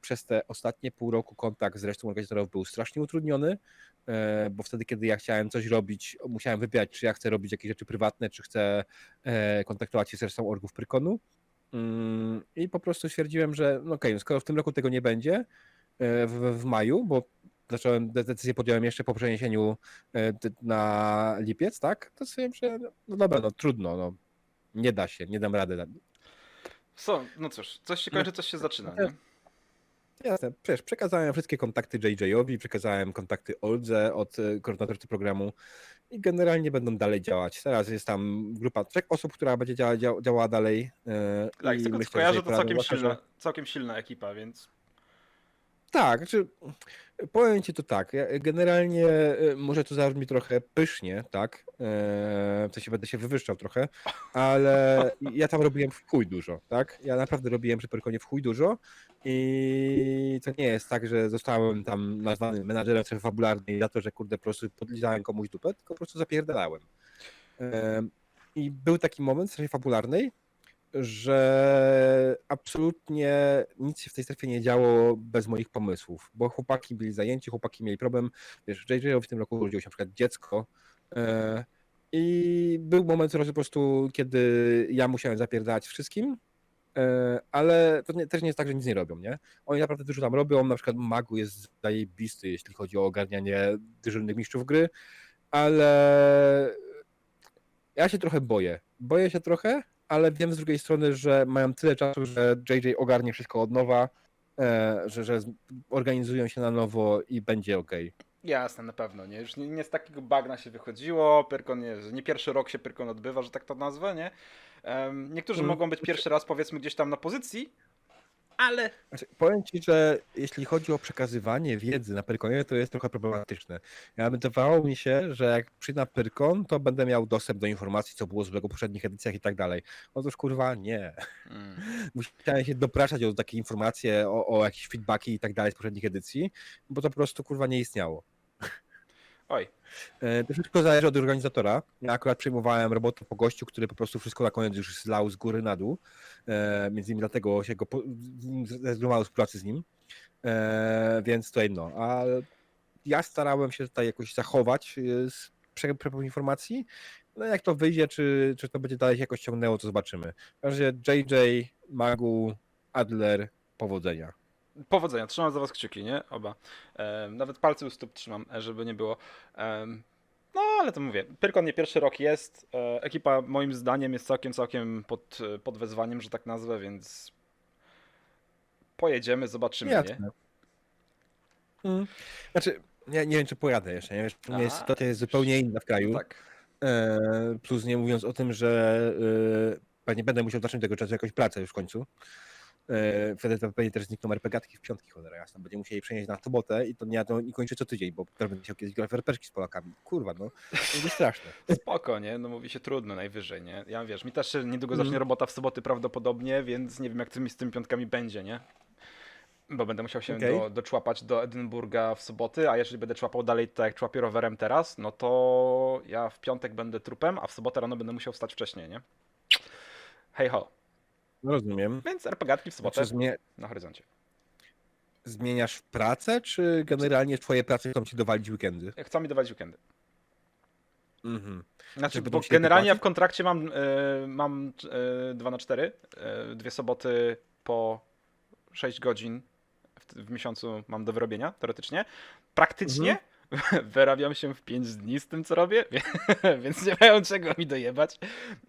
Przez te ostatnie pół roku kontakt z resztą organizatorów był strasznie utrudniony, bo wtedy, kiedy ja chciałem coś robić, musiałem wybierać, czy ja chcę robić jakieś rzeczy prywatne, czy chcę e, kontaktować się z resztą orgów Pyrkonu. Mm, I po prostu stwierdziłem, że no okej, no skoro w tym roku tego nie będzie, e, w, w maju, bo zacząłem, de- decyzję podjąłem jeszcze po przeniesieniu e, na lipiec, tak? To stwierdziłem, że no, no dobra, no trudno, no nie da się, nie dam rady. Co? No cóż, coś się kończy, coś się zaczyna, nie? Jasne, przecież przekazałem wszystkie kontakty JJ-owi, przekazałem kontakty Oldze od koordynatorcy programu i generalnie będą dalej działać. Teraz jest tam grupa trzech osób, która będzie działa, działa, działała dalej. e, Tak, z tego myślę, kojarzę, że to całkiem silna, całkiem silna ekipa, więc... Tak, znaczy, powiem ci to tak, generalnie e, może to zabrzmi trochę pysznie, tak, e, w sensie będę się wywyższał trochę, ale ja tam robiłem w chuj dużo, tak, ja naprawdę robiłem przy Pyrkonie w chuj dużo i to nie jest tak, że zostałem tam nazwany menadżerem strefy fabularnej za to, że kurde po prostu podlizałem komuś dupę, tylko po prostu zapierdalałem. E, I był taki moment w strefie fabularnej, że absolutnie nic się w tej strefie nie działo bez moich pomysłów, bo chłopaki byli zajęci, chłopaki mieli problem. Wiesz, JJ w tym roku urodziło się na przykład dziecko E, I był moment po prostu, kiedy ja musiałem zapierdalać wszystkim, e, ale to nie, też nie jest tak, że nic nie robią, nie? Oni naprawdę dużo tam robią, na przykład Magu jest zajebisty, jeśli chodzi o ogarnianie dyżurnych mistrzów gry, ale ja się trochę boję. Boję się trochę, ale wiem z drugiej strony, że mają tyle czasu, że JJ ogarnie wszystko od nowa, e, że, że organizują się na nowo i będzie ok. Jasne, na pewno, nie? Już nie, nie z takiego bagna się wychodziło, Pyrkon nie, nie pierwszy rok się Pyrkon odbywa, że tak to nazwę, nie? Em, niektórzy Mm. mogą być pierwszy raz, powiedzmy, gdzieś tam na pozycji, ale Znaczy, powiem ci, że jeśli chodzi o przekazywanie wiedzy na Pyrkonie, to jest trochę problematyczne. Ja wydawało mi się, że jak przyjdę na Pyrkon, to będę miał dostęp do informacji, co było złego w poprzednich edycjach i tak dalej. Otóż kurwa nie. mm, Musiałem się dopraszać o takie informacje, o, o jakieś feedbacki i tak dalej z poprzednich edycji, bo to po prostu kurwa nie istniało. Oj, E, To wszystko zależy od organizatora. Ja akurat przyjmowałem robotę po gościu, który po prostu wszystko na koniec już zlał z góry na dół. E, Między innymi dlatego się go po- z pracy z nim. E, Więc tutaj no. A ja starałem się tutaj jakoś zachować e, z prze- przepływ informacji. No jak to wyjdzie, czy, czy to będzie dalej się jakoś ciągnęło, to zobaczymy. W razie JJ, Magu, Adler, powodzenia. Powodzenia, trzymam za was kciuki, nie? Oba. Em, nawet palce u stóp trzymam, e, żeby nie było. Em, no, ale to mówię, Pyrkon nie pierwszy rok jest, e, ekipa moim zdaniem jest całkiem, całkiem pod, e, pod wezwaniem, że tak nazwę, więc pojedziemy, zobaczymy, nie? Jasne. Mm. Znaczy, nie, nie wiem, czy pojadę jeszcze. Nie? Wiesz, u mnie sytuacja jest zupełnie inna w kraju. Tak. E, plus nie mówiąc o tym, że e, pewnie będę musiał zacząć tego czasu jakąś pracę już w końcu. E, wtedy to pewnie też znikną RPGatki w piątki, cholera jasna. Będziemy musieli przenieść na sobotę i to nie, to nie kończy co tydzień, bo będę chciał kiedyś grać w RPGki z Polakami. Kurwa, no. To będzie straszne. Spoko, nie? No mówi się trudno najwyżej, nie? Ja wiesz, mi też niedługo Mhm. zacznie robota w soboty prawdopodobnie, więc nie wiem jak tymi z tymi piątkami będzie, nie? Bo będę musiał się Okej. do, doczłapać do Edynburga w soboty, a jeżeli będę człapał dalej tak jak człapię rowerem teraz, no to ja w piątek będę trupem, a w sobotę rano będę musiał wstać wcześniej, nie? Hej ho. No rozumiem. Więc RPGatki w sobotę Znaczy, zmie na horyzoncie. zmieniasz pracę, czy generalnie twoje prace chcą ci dowalić weekendy? Chcą mi dawać weekendy. Mhm. Znaczy, bo generalnie ja w kontrakcie mam, e, mam e, 2 na 4 e, dwie soboty po 6 godzin w, w miesiącu mam do wyrobienia, teoretycznie. Praktycznie wyrabiam się w 5 dni z tym, co robię, więc nie mają czego mi dojebać.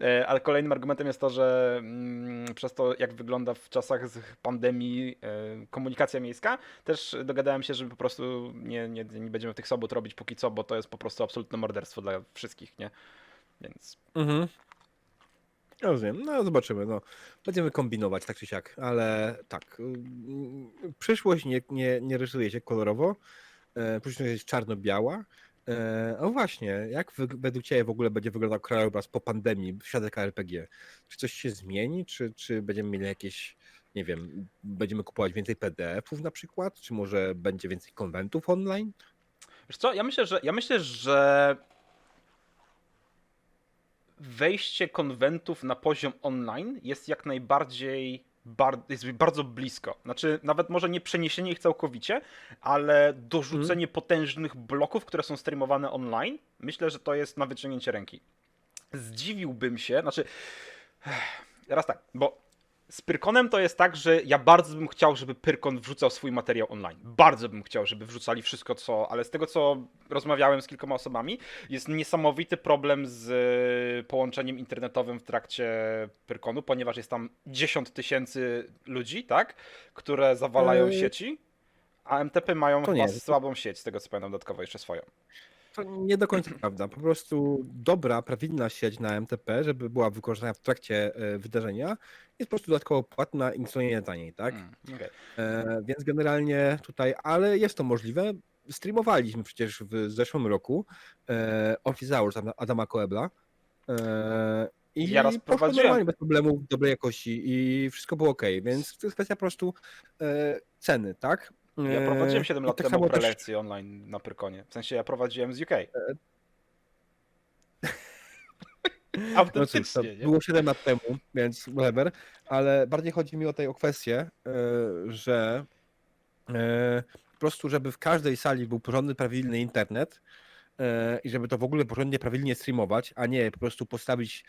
E, Ale kolejnym argumentem jest to, że mm, przez to, jak wygląda w czasach pandemii e, komunikacja miejska, też dogadałem się, że po prostu nie, nie, nie będziemy tych sobot robić póki co, bo to jest po prostu absolutne morderstwo dla wszystkich, nie? Więc Mhm. Rozumiem. No zobaczymy. No. Będziemy kombinować tak czy siak, ale tak. mm, Przyszłość nie, nie, nie rysuje się kolorowo. E, Przyszłość jest czarno-biała. E, O właśnie, jak według Ciebie w ogóle będzie wyglądał krajobraz po pandemii w świadek RPG? Czy coś się zmieni? Czy, czy będziemy mieli jakieś, nie wiem, będziemy kupować więcej PDF-ów na przykład? Czy może będzie więcej konwentów online? Wiesz co, ja myślę, że ja myślę, że wejście konwentów na poziom online jest jak najbardziej bar- jest bardzo blisko. Znaczy, nawet może nie przeniesienie ich całkowicie, ale dorzucenie potężnych bloków, które są streamowane online. Myślę, że to jest na wyciągnięcie ręki. Zdziwiłbym się, znaczy raz tak, bo z Pyrkonem to jest tak, że ja bardzo bym chciał, żeby Pyrkon wrzucał swój materiał online. Bardzo bym chciał, żeby wrzucali wszystko, co. Ale z tego, co rozmawiałem z kilkoma osobami, jest niesamowity problem z e, połączeniem internetowym w trakcie Pyrkonu, ponieważ jest tam 10 tysięcy ludzi, tak? Które zawalają Eee. sieci. A MTP mają chyba słabą sieć, z tego co pamiętam, dodatkowo jeszcze swoją. To nie do końca prawda. Po prostu dobra, prawidłna sieć na MTP, żeby była wykorzystana w trakcie e, wydarzenia, jest po prostu dodatkowo płatna i nieco nie taniej, tak? Mm, okej. E, więc generalnie tutaj, ale jest to możliwe. Streamowaliśmy przecież w zeszłym roku e, Office Hours Adama- Koebla. E, I Ja raz poszło prowadziłem. normalnie bez problemu, dobrej jakości i wszystko było ok, więc to jest kwestia po prostu e, ceny, tak? Ja E, prowadziłem 7 i lat tak temu samo też- prelekcje online na Pyrkonie. W sensie ja prowadziłem z UK. No cóż, to Autentycznie, było 7 lat temu, więc whatever, ale bardziej chodzi mi o tej o kwestię, e, że e, po prostu, żeby w każdej sali był porządny, prawidłny internet e, i żeby to w ogóle porządnie, prawidłnie streamować, a nie po prostu postawić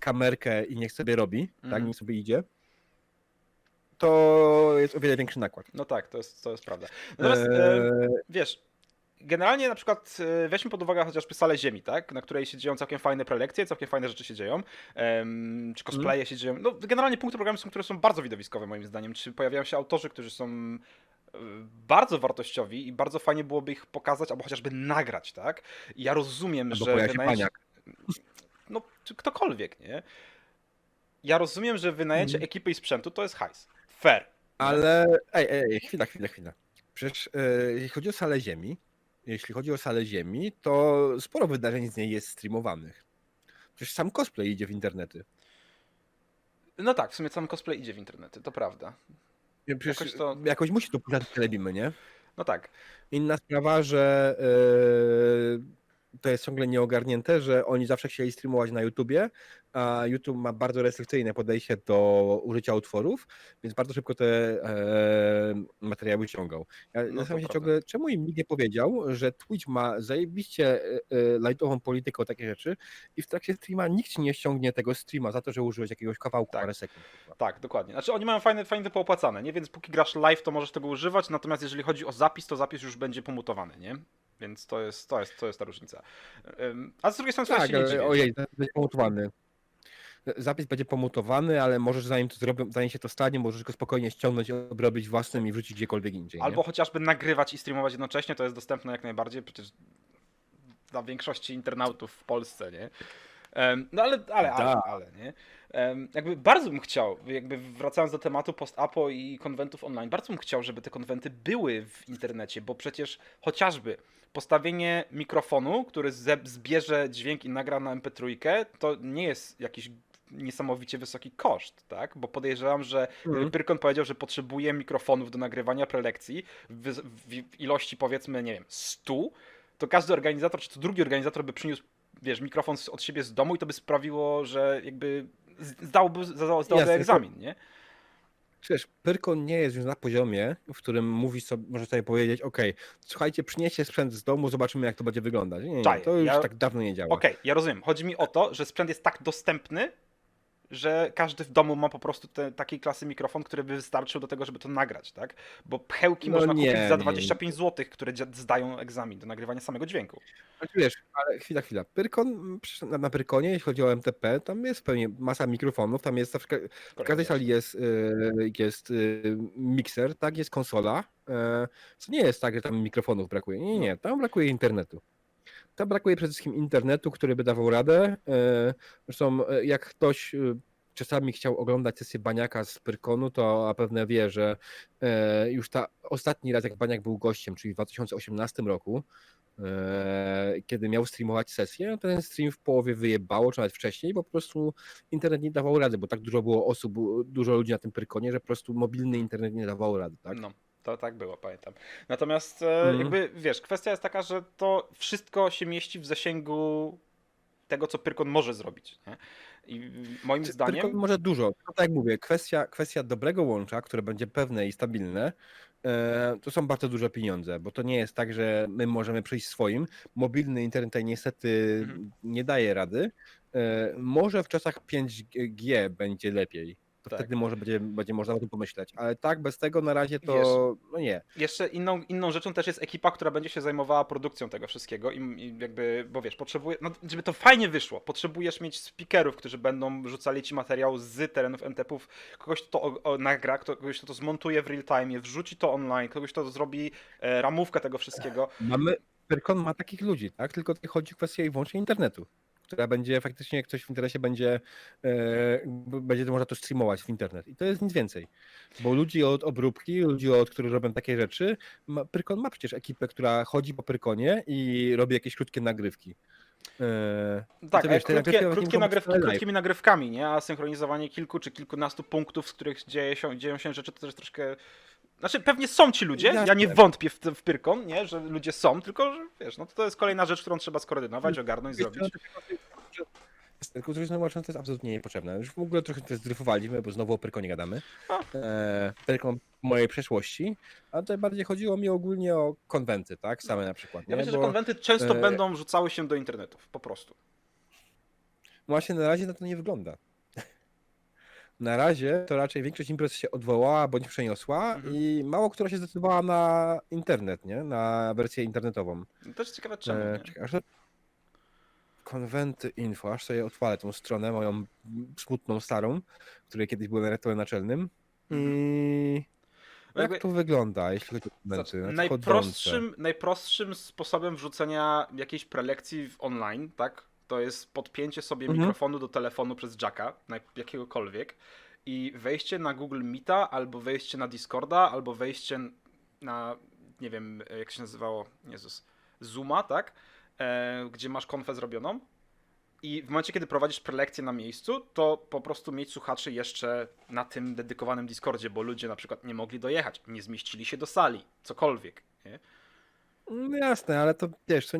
kamerkę i niech sobie robi, tak, Mhm. niech sobie idzie, to jest o wiele większy nakład. No tak, to jest, to jest prawda. Natomiast e, E, wiesz, generalnie na przykład e, weźmy pod uwagę chociażby salę Ziemi, tak? Na której się dzieją całkiem fajne prelekcje, całkiem fajne rzeczy się dzieją, em, czy cosplaye się dzieją. No generalnie punkty programu są, które są bardzo widowiskowe moim zdaniem. Czy pojawiają się autorzy, którzy są bardzo wartościowi i bardzo fajnie byłoby ich pokazać, albo chociażby nagrać, tak? I ja rozumiem, Albo że wynajęcie... No, czy ktokolwiek, nie? Ja rozumiem, że wynajęcie Mhm. ekipy i sprzętu to jest hajs. Fair. Ale ej, ej, chwila, chwila, chwila. Przecież e, jeśli chodzi o salę Ziemi, jeśli chodzi o salę Ziemi, to sporo wydarzeń z niej jest streamowanych. Przecież sam cosplay idzie w internety. No tak, w sumie sam cosplay idzie w internety, to prawda. Przecież Jakoś to- jakoś musi to telebimy, nie? No tak. Inna sprawa, że e, to jest ciągle nieogarnięte, że oni zawsze chcieli streamować na YouTubie, a YouTube ma bardzo restrykcyjne podejście do użycia utworów, więc bardzo szybko te e, materiały ciągał. Ja to zastanawiam się ciągle, czemu im nikt nie powiedział, że Twitch ma zajebiście e, e, lightową politykę o takie rzeczy i w trakcie streama nikt ci nie ściągnie tego streama za to, że użyłeś jakiegoś kawałku Tak. parę sekund. Tak, dokładnie. Znaczy oni mają fajne, fajne poopłacane, nie? Więc póki grasz live, to możesz tego używać, natomiast jeżeli chodzi o zapis, to zapis już będzie pomutowany, nie? Więc to jest, to jest, to jest ta różnica. A z drugiej strony Tak, tak, się nie dziwię. ojej, zapis będzie pomutowany. Zapis będzie pomutowany, ale możesz zanim to zrobią, zanim się to stanie, możesz go spokojnie ściągnąć, obrobić własnym i wrzucić gdziekolwiek indziej. nie? Albo chociażby nagrywać i streamować jednocześnie, to jest dostępne jak najbardziej, przecież dla większości internautów w Polsce, nie? No ale, ale, ale, Da. ale, nie? Jakby bardzo bym chciał, jakby wracając do tematu post-apo i konwentów online, bardzo bym chciał, żeby te konwenty były w internecie, bo przecież chociażby postawienie mikrofonu, który ze- zbierze dźwięk i nagra na MP3, to nie jest jakiś niesamowicie wysoki koszt, tak? Bo podejrzewam, że gdyby Mhm. Pyrkon powiedział, że potrzebuje mikrofonów do nagrywania prelekcji w, w, w ilości powiedzmy, nie wiem, 100, to każdy organizator, czy to drugi organizator by przyniósł, wiesz, mikrofon od siebie z domu i to by sprawiło, że jakby zdałby, zdał, zdałby Jasne, egzamin, nie? Przecież Pyrkon nie jest już na poziomie, w którym mówisz sobie, możesz sobie powiedzieć, ok, słuchajcie, przynieście sprzęt z domu, zobaczymy jak to będzie wyglądać. Nie, nie, to już ja- tak dawno nie działa. Okej, ja rozumiem. Chodzi mi o to, że sprzęt jest tak dostępny, że każdy w domu ma po prostu te, takiej klasy mikrofon, który by wystarczył do tego, żeby to nagrać, tak? Bo pchełki No można nie, kupić za nie. 25 zł, które zdają egzamin do nagrywania samego dźwięku. Znaczy, wiesz, ale chwila, chwila. Pyrkon, na, na Pyrkonie, jeśli chodzi o MTP, tam jest pewnie masa mikrofonów, tam jest, w ka- w każdej sali jest, y, jest y, mikser, tak, jest konsola, y, co nie jest tak, że tam mikrofonów brakuje. Nie, nie, tam brakuje internetu. Tam brakuje przede wszystkim internetu, który by dawał radę. y, Zresztą y, jak ktoś y, czasami chciał oglądać sesję Baniaka z Pyrkonu, to na pewno wie, że już ta ostatni raz, jak Baniak był gościem, czyli w 2018 roku, e, kiedy miał streamować sesję, ten stream w połowie wyjebało, czy nawet wcześniej, bo po prostu internet nie dawał rady, bo tak dużo było osób, dużo ludzi na tym Pyrkonie, że po prostu mobilny internet nie dawał rady, tak? No, to tak było, pamiętam. Natomiast Mhm. jakby, wiesz, kwestia jest taka, że to wszystko się mieści w zasięgu tego, co Pyrkon może zrobić, nie? I moim Czy zdaniem... Pyrkon może dużo, tylko tak jak mówię, kwestia, kwestia dobrego łącza, które będzie pewne i stabilne, e, to są bardzo duże pieniądze, bo to nie jest tak, że my możemy przyjść swoim. Mobilny internet tutaj niestety Mhm. nie daje rady. E, Może w czasach 5G będzie lepiej. To Tak. wtedy może będzie, będzie można o tym pomyśleć. Ale tak, bez tego na razie to Wiesz, no nie. Jeszcze inną, inną rzeczą też jest ekipa, która będzie się zajmowała produkcją tego wszystkiego i, i jakby, bo wiesz, potrzebuje, no, żeby to fajnie wyszło, potrzebujesz mieć speakerów, którzy będą rzucali ci materiał z terenów NTP-ów, kogoś, to o, o, nagra, kogoś, kto to zmontuje w real time, wrzuci to online, kogoś, kto zrobi e, ramówkę tego wszystkiego. Mamy, Pyrkon ma takich ludzi, tak? Tylko tutaj chodzi o kwestię i wyłącznie internetu, która będzie faktycznie, jak ktoś w internecie będzie, e, będzie to można to streamować w internet. I to jest nic więcej. Bo ludzi od obróbki, ludzi od, którzy robią takie rzeczy, ma, Pyrkon ma przecież ekipę, która chodzi po Pyrkonie i robi jakieś krótkie nagrywki. E, Tak, ale wiesz, krótkie, nagrywki krótkie nagrywki, krótkimi nagrywkami, nie? A synchronizowanie kilku czy kilkunastu punktów, z których dzieje się, dzieją się rzeczy, to też troszkę... Znaczy, pewnie są ci ludzie, ja nie Jasne. wątpię w, w Pyrkon, nie? Że ludzie są, tylko, że wiesz, no to, to jest kolejna rzecz, którą trzeba skoordynować, ogarnąć, Wiesz zrobić. Kulturyzm uważam, to jest absolutnie niepotrzebne. Już w ogóle trochę to zdryfowaliśmy, bo znowu o Pyrkonie gadamy. E, Pyrkon mojej przeszłości, a tutaj bardziej chodziło mi ogólnie o konwenty, tak? Same na przykład. Ja nie? myślę, że Bo konwenty często e, będą rzucały się do internetów, po prostu. Właśnie na razie na to nie wygląda. Na razie to raczej większość imprez się odwołała bądź przeniosła Mhm. i mało która się zdecydowała na internet, nie? Na wersję internetową. Też ciekawe czemu, E, czekaj, aż Konwenty info, aż sobie odpalę tą stronę, moją smutną, starą, której kiedyś byłem redaktorem naczelnym. I Bo jakby- jak to wygląda, jeśli chodzi o konwenty? Znaczy, najprostszym, najprostszym sposobem wrzucenia jakiejś prelekcji w online, tak, to jest podpięcie sobie Mhm. mikrofonu do telefonu przez jacka, jakiegokolwiek i wejście na Google Meeta, albo wejście na Discorda, albo wejście na, nie wiem, jak się nazywało, Jezus, Zooma, tak, e, gdzie masz konfę zrobioną i w momencie, kiedy prowadzisz prelekcję na miejscu, to po prostu mieć słuchaczy jeszcze na tym dedykowanym Discordzie, bo ludzie na przykład nie mogli dojechać, nie zmieścili się do sali, cokolwiek. Nie, No jasne, ale to wiesz, to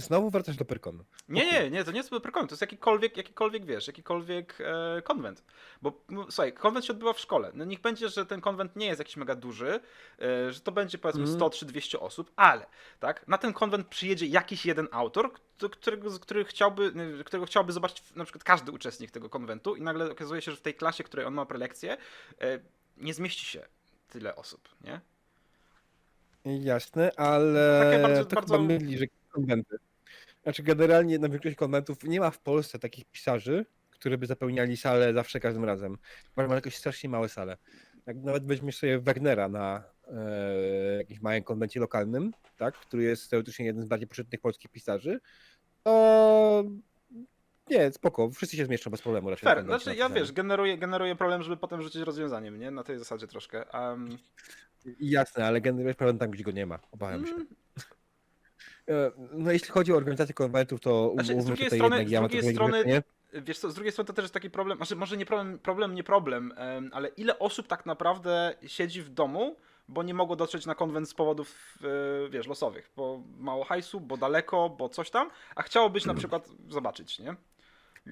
znowu wracasz do Pyrkonu. nie, nie, nie to nie jest prelekcja, to jest jakikolwiek, jakikolwiek, wiesz, jakikolwiek e, konwent. Bo no, słuchaj, konwent się odbywa w szkole. No niech będzie, że ten konwent nie jest jakiś mega duży, e, że to będzie powiedzmy Mhm. 100 czy 200 osób, ale tak, na ten konwent przyjedzie jakiś jeden autor, którego, który chciałby, y, którego chciałby zobaczyć na przykład każdy uczestnik tego konwentu i nagle okazuje się, że w tej klasie, której on ma prelekcję, e, nie zmieści się tyle osób, nie? Jasne, ale Takie bardzo- to bardzo- chyba myli, że konwenty. Znaczy generalnie na większość konwentów nie ma w Polsce takich pisarzy, które by zapełniali salę zawsze każdym razem. Masz jakieś strasznie małe sale. Jak nawet weźmiesz sobie Wagnera na e, jakimś małym konwencie lokalnym, tak, który jest teoretycznie jeden z bardziej poczytnych polskich pisarzy, to nie, spoko, wszyscy się zmieszczą bez problemu raczej. Fair, znaczy ja wiesz, generuję, generuję problem, żeby potem rzucić rozwiązaniem, nie? Na tej zasadzie troszkę. Um, Jasne, ale generujesz problem tam, gdzie go nie ma. Obawiam się. E, No jeśli chodzi o organizację konwentów, to Znaczy, z umówmy drugiej tutaj strony- jednak z ja mam drugiej trochę strony-? Wiesz co, z drugiej strony to też jest taki problem, znaczy może nie problem, problem nie problem, em, ale ile osób tak naprawdę siedzi w domu, bo nie mogło dotrzeć na konwent z powodów, e, wiesz, losowych, bo mało hajsu, bo daleko, bo coś tam, a chciało być na przykład zobaczyć, nie?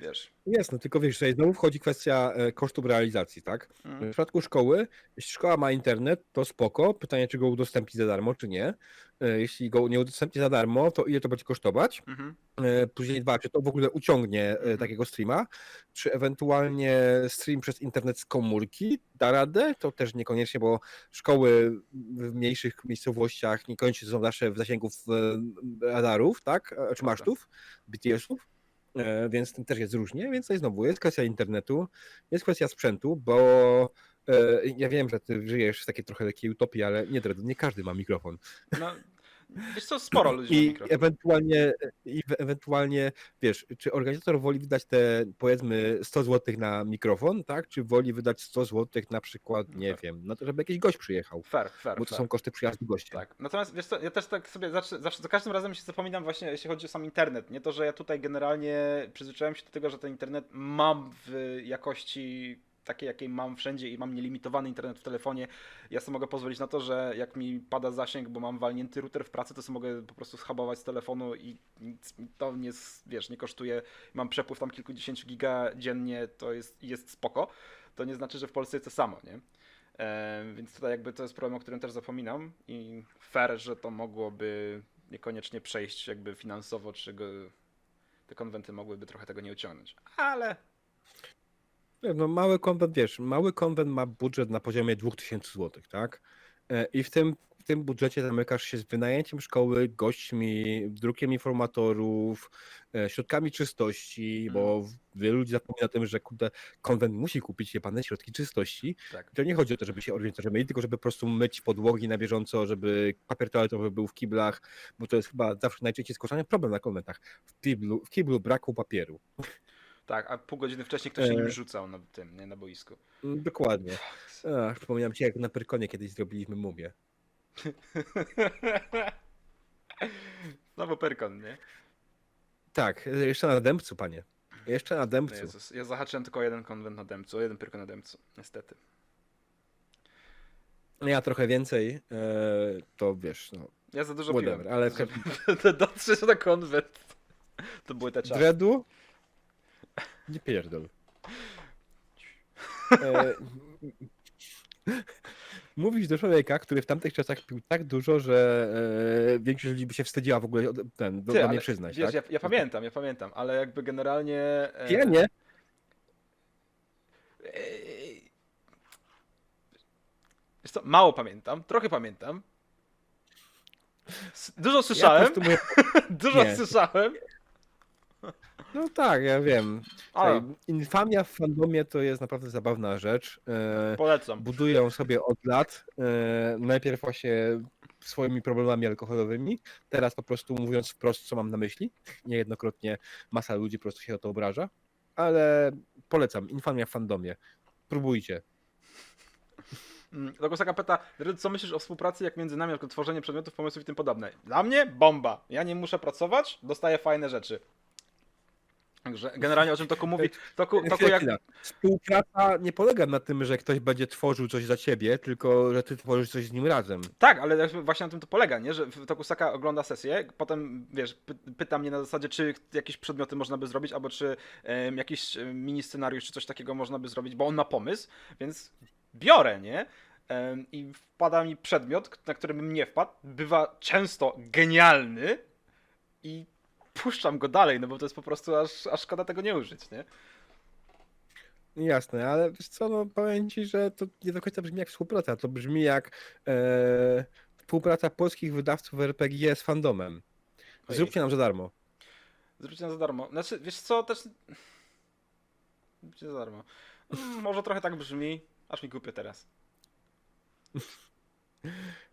Wiesz. Jasne, tylko wiesz, tutaj znowu wchodzi kwestia e, kosztów realizacji, tak? Mm. W przypadku szkoły, jeśli szkoła ma internet, to spoko. Pytanie, czy go udostępni za darmo, czy nie. E, Jeśli go nie udostępni za darmo, to ile to będzie kosztować? Mhm. E, Później dwa, czy to w ogóle uciągnie Mhm. takiego streama, czy ewentualnie stream przez internet z komórki da radę, to też niekoniecznie, bo szkoły w mniejszych miejscowościach niekoniecznie są zawsze w zasięgu radarów, tak, czy masztów, BTS-ów, więc tym też jest różnie, więc tutaj znowu jest kwestia internetu, jest kwestia sprzętu, bo e, ja wiem, że ty żyjesz w takiej trochę takiej utopii, ale nie, nie każdy ma mikrofon. No, wiesz co, sporo ludzi I ewentualnie, i we- ewentualnie, wiesz, czy organizator woli wydać te powiedzmy 100 zł na mikrofon, tak? Czy woli wydać 100 zł na przykład, nie Tak. wiem, na to, żeby jakiś gość przyjechał, Fair, fair, bo to fair. są koszty przyjazdu gościa. Tak. Natomiast wiesz co, ja też tak sobie zawsze, zawsze za każdym razem się zapominam właśnie, jeśli chodzi o sam internet. Nie to, że ja tutaj generalnie przyzwyczaiłem się do tego, że ten internet mam w jakości takiej, jakiej mam wszędzie i mam nielimitowany internet w telefonie. Ja sobie mogę pozwolić na to, że jak mi pada zasięg, bo mam walnięty router w pracy, to sobie mogę po prostu schabować z telefonu i nic to nie, wiesz, nie kosztuje. Mam przepływ tam kilkudziesięciu giga dziennie, to jest, jest spoko. To nie znaczy, że w Polsce jest to samo, nie? E, więc tutaj jakby to jest problem, o którym też zapominam i fair, że to mogłoby niekoniecznie przejść jakby finansowo, czy go, te konwenty mogłyby trochę tego nie uciągnąć. Ale No mały konwent, wiesz, mały konwent ma budżet na poziomie 2000 zł, tak? E, I w tym, w tym budżecie zamykasz się z wynajęciem szkoły, gośćmi, drukiem informatorów, e, środkami czystości, bo wielu ludzi zapomina o tym, że kurde, konwent musi kupić jebane środki czystości. tak. To nie chodzi o to, żeby się organizatorzy mieli, tylko żeby po prostu myć podłogi na bieżąco, żeby papier toaletowy był w kiblach, bo to jest chyba zawsze najczęściej skłaszany problem na konwentach. W kiblu, w kiblu braku papieru. Tak, a pół godziny wcześniej ktoś się nim E. rzucał na tym, nie, na boisku. Mm, Dokładnie. Ach, przypominam ci, jak na Pyrkonie kiedyś zrobiliśmy mumię. Znowu Pyrkon, nie? Tak, jeszcze na dębcu, panie. Jeszcze na No dębcu. Jezus, ja zahaczyłem tylko o jeden konwent na Dębcu, o jeden Pyrkon na Dębcu, niestety. Ja trochę więcej, e, to wiesz, no, Ja za dużo whatever, piłem, ale dotrzeć na konwent. To były te czasy. Dreadu, Nie pierdol. E, Mówisz do człowieka, który w tamtych czasach pił tak dużo, że e, większość ludzi by się wstydziła w ogóle od- ten, do, Ty, do ale mnie przyznać, Wiesz, tak? ja, ja pamiętam, ja pamiętam, ale jakby generalnie... e, Ja nie. Ej. Wiesz co, mało pamiętam, trochę pamiętam. S- Dużo Ja po słyszałem, prostu mówię, dużo nie. słyszałem, no tak, ja wiem. ale Słuchaj, Infamia w fandomie to jest naprawdę zabawna rzecz. E, polecam. buduję ją sobie od lat. E, najpierw właśnie swoimi problemami alkoholowymi, teraz po prostu mówiąc wprost, co mam na myśli. Niejednokrotnie masa ludzi po prostu się o to obraża, ale polecam. Infamia w fandomie. Próbujcie. Mm, Dogosaka pyta, Dred, co myślisz o współpracy jak między nami, jako tworzenie przedmiotów, pomysłów i tym podobne? Dla mnie bomba. Ja nie muszę pracować, dostaję fajne rzeczy. Także generalnie o czym Toku mówi, Toku, Toku jak... Współpraca nie polega na tym, że ktoś będzie tworzył coś za ciebie, tylko że ty tworzysz coś z nim razem. Tak, ale właśnie na tym to polega, nie? Że Tokusaka ogląda sesję, potem wiesz, py pyta mnie na zasadzie, czy jakieś przedmioty można by zrobić, albo czy em, jakiś mini scenariusz, czy coś takiego można by zrobić, bo on ma pomysł, więc biorę, nie? Em, I wpada mi przedmiot, na który bym nie wpadł. Bywa często genialny i puszczam go dalej, no bo to jest po prostu aż, aż szkoda tego nie użyć, nie? Jasne, ale wiesz co, no powiem ci, że to nie do końca brzmi jak współpraca, to brzmi jak e, współpraca polskich wydawców RPG z fandomem. Zróbcie nam za darmo. Zróbcie nam za darmo. Znaczy, wiesz co, też... Zróbcie za darmo. Mm, Może trochę tak brzmi, aż mi głupio teraz.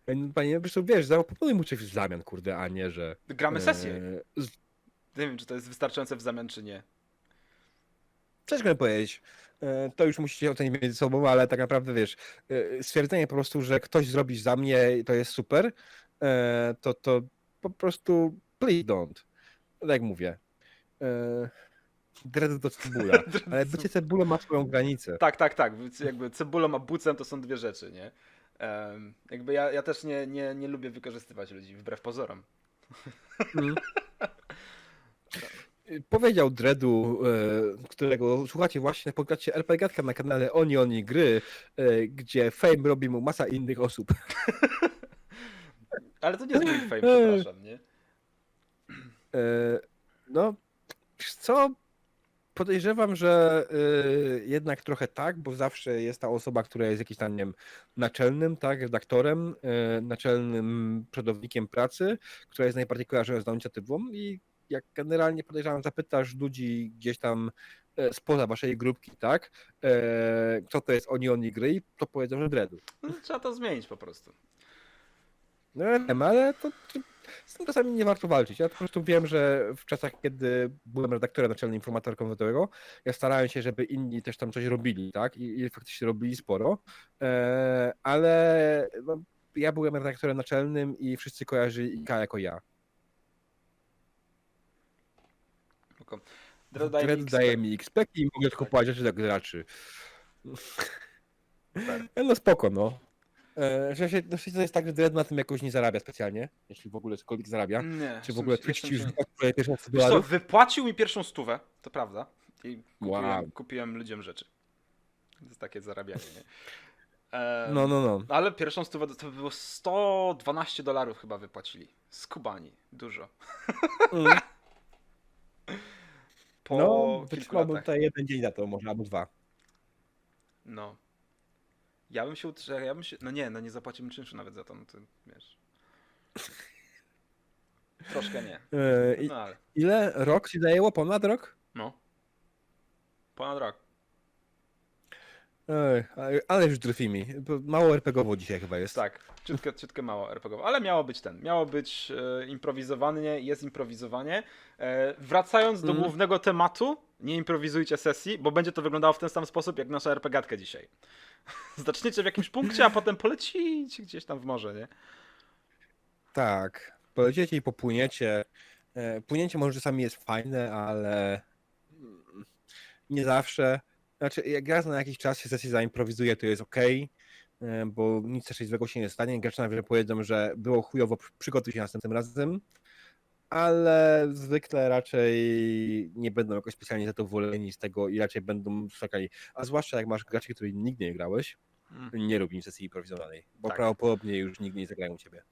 E, Panie, po prostu wiesz, zaproponuj mu coś w zamian, kurde, a nie, że... Gramy sesję. e, z- Nie wiem, czy to jest wystarczające w zamian, czy nie. Ciężko mi powiedzieć. E, To już musicie ocenić między sobą, ale tak naprawdę wiesz, e, stwierdzenie po prostu, że ktoś zrobi za mnie i to jest super, e, to, to po prostu please don't. Tak jak mówię. E, Dread to cebula. Ale bycie cebulą ma swoją granicę. Tak, tak, tak. Więc Jakby cebulą a bucem to są dwie rzeczy, nie? Em, jakby ja, ja też nie, nie, nie lubię wykorzystywać ludzi, wbrew pozorom. Mm. Powiedział Dreadu, e, którego słuchacie właśnie na podcaście RPGatka na kanale Oni Oni Gry, e, gdzie Fame robi mu masa innych osób. Ale to nie jest mój fame, przepraszam, nie? E, No, co? Podejrzewam, że jednak trochę tak, bo zawsze jest ta osoba, która jest jakiś tam, nie wiem, naczelnym, tak, redaktorem, naczelnym przodownikiem pracy, która jest najbardziej kojarzona z daną inicjatywą i jak generalnie podejrzewam, zapytasz ludzi gdzieś tam e, spoza waszej grupki, tak, e, co to jest Oni Oni Gry, to powiedzą, że Dreadu. No, Trzeba to zmienić po prostu. No ja wiem, ale to, to z tym czasami nie warto walczyć. Ja po prostu wiem, że w czasach, kiedy byłem redaktorem naczelnym informatora komputerowego, ja starałem się, żeby inni też tam coś robili, tak? I, i faktycznie robili sporo. E, ale no, ja byłem redaktorem naczelnym i wszyscy kojarzyli IK jako ja. Spoko. Dread daje mi Dread XP. daje mi XP i mogę kupować rzeczy dla graczy. Tak. No spoko, no. E, że się, no, to jest tak, że Dread na tym jakoś nie zarabia specjalnie, jeśli w ogóle cokolwiek zarabia. Nie. Czy w ogóle Twitch ci już wypłacił pierwsze 100 Wiesz co, dolarów? wypłacił mi pierwszą stówę, to prawda. I kupiłem, Wow. kupiłem ludziom rzeczy. To jest takie zarabianie, nie? No, no, no. Ale pierwszą stówę to było 112 dolarów chyba wypłacili. Z Kubani. Dużo. Mm. Po no, kilku latach. tutaj jeden dzień za to, może albo dwa. No. Ja bym się utrzymał, ja bym się, no nie, no nie zapłaciłbym czynszu nawet za to, no to wiesz. Troszkę nie, E, no ale, ile rok ci zajęło? Ponad rok? no. Ponad rok. Ej, ale- ale już drfi mi. Bo Mało RPGowo dzisiaj chyba jest. Tak, ciutkę, ciutkę mało RPGowo, ale miało być ten, miało być e, improwizowanie, jest improwizowanie. E, wracając do Mhm. głównego tematu, nie improwizujcie sesji, bo będzie to wyglądało w ten sam sposób jak nasza RPGatka dzisiaj. Zaczniecie w jakimś punkcie, a potem polecicie gdzieś tam w morze, nie? Tak. Poleciecie i popłyniecie. E, Płynięcie może czasami jest fajne, ale mm, nie zawsze. Znaczy, jak raz na jakiś czas się sesję zaimprowizuje, to jest ok, bo nic też złego się nie stanie. Gracze nawet powiedzą, że było chujowo, przygotuj się następnym razem. ale zwykle raczej nie będą jakoś specjalnie zadowoleni z tego i raczej będą szukali. A zwłaszcza jak masz graczy, których nigdy nie grałeś, Mm. nie rób im sesji improwizowanej, bo Tak. prawdopodobnie już nigdy nie zagrają ciebie.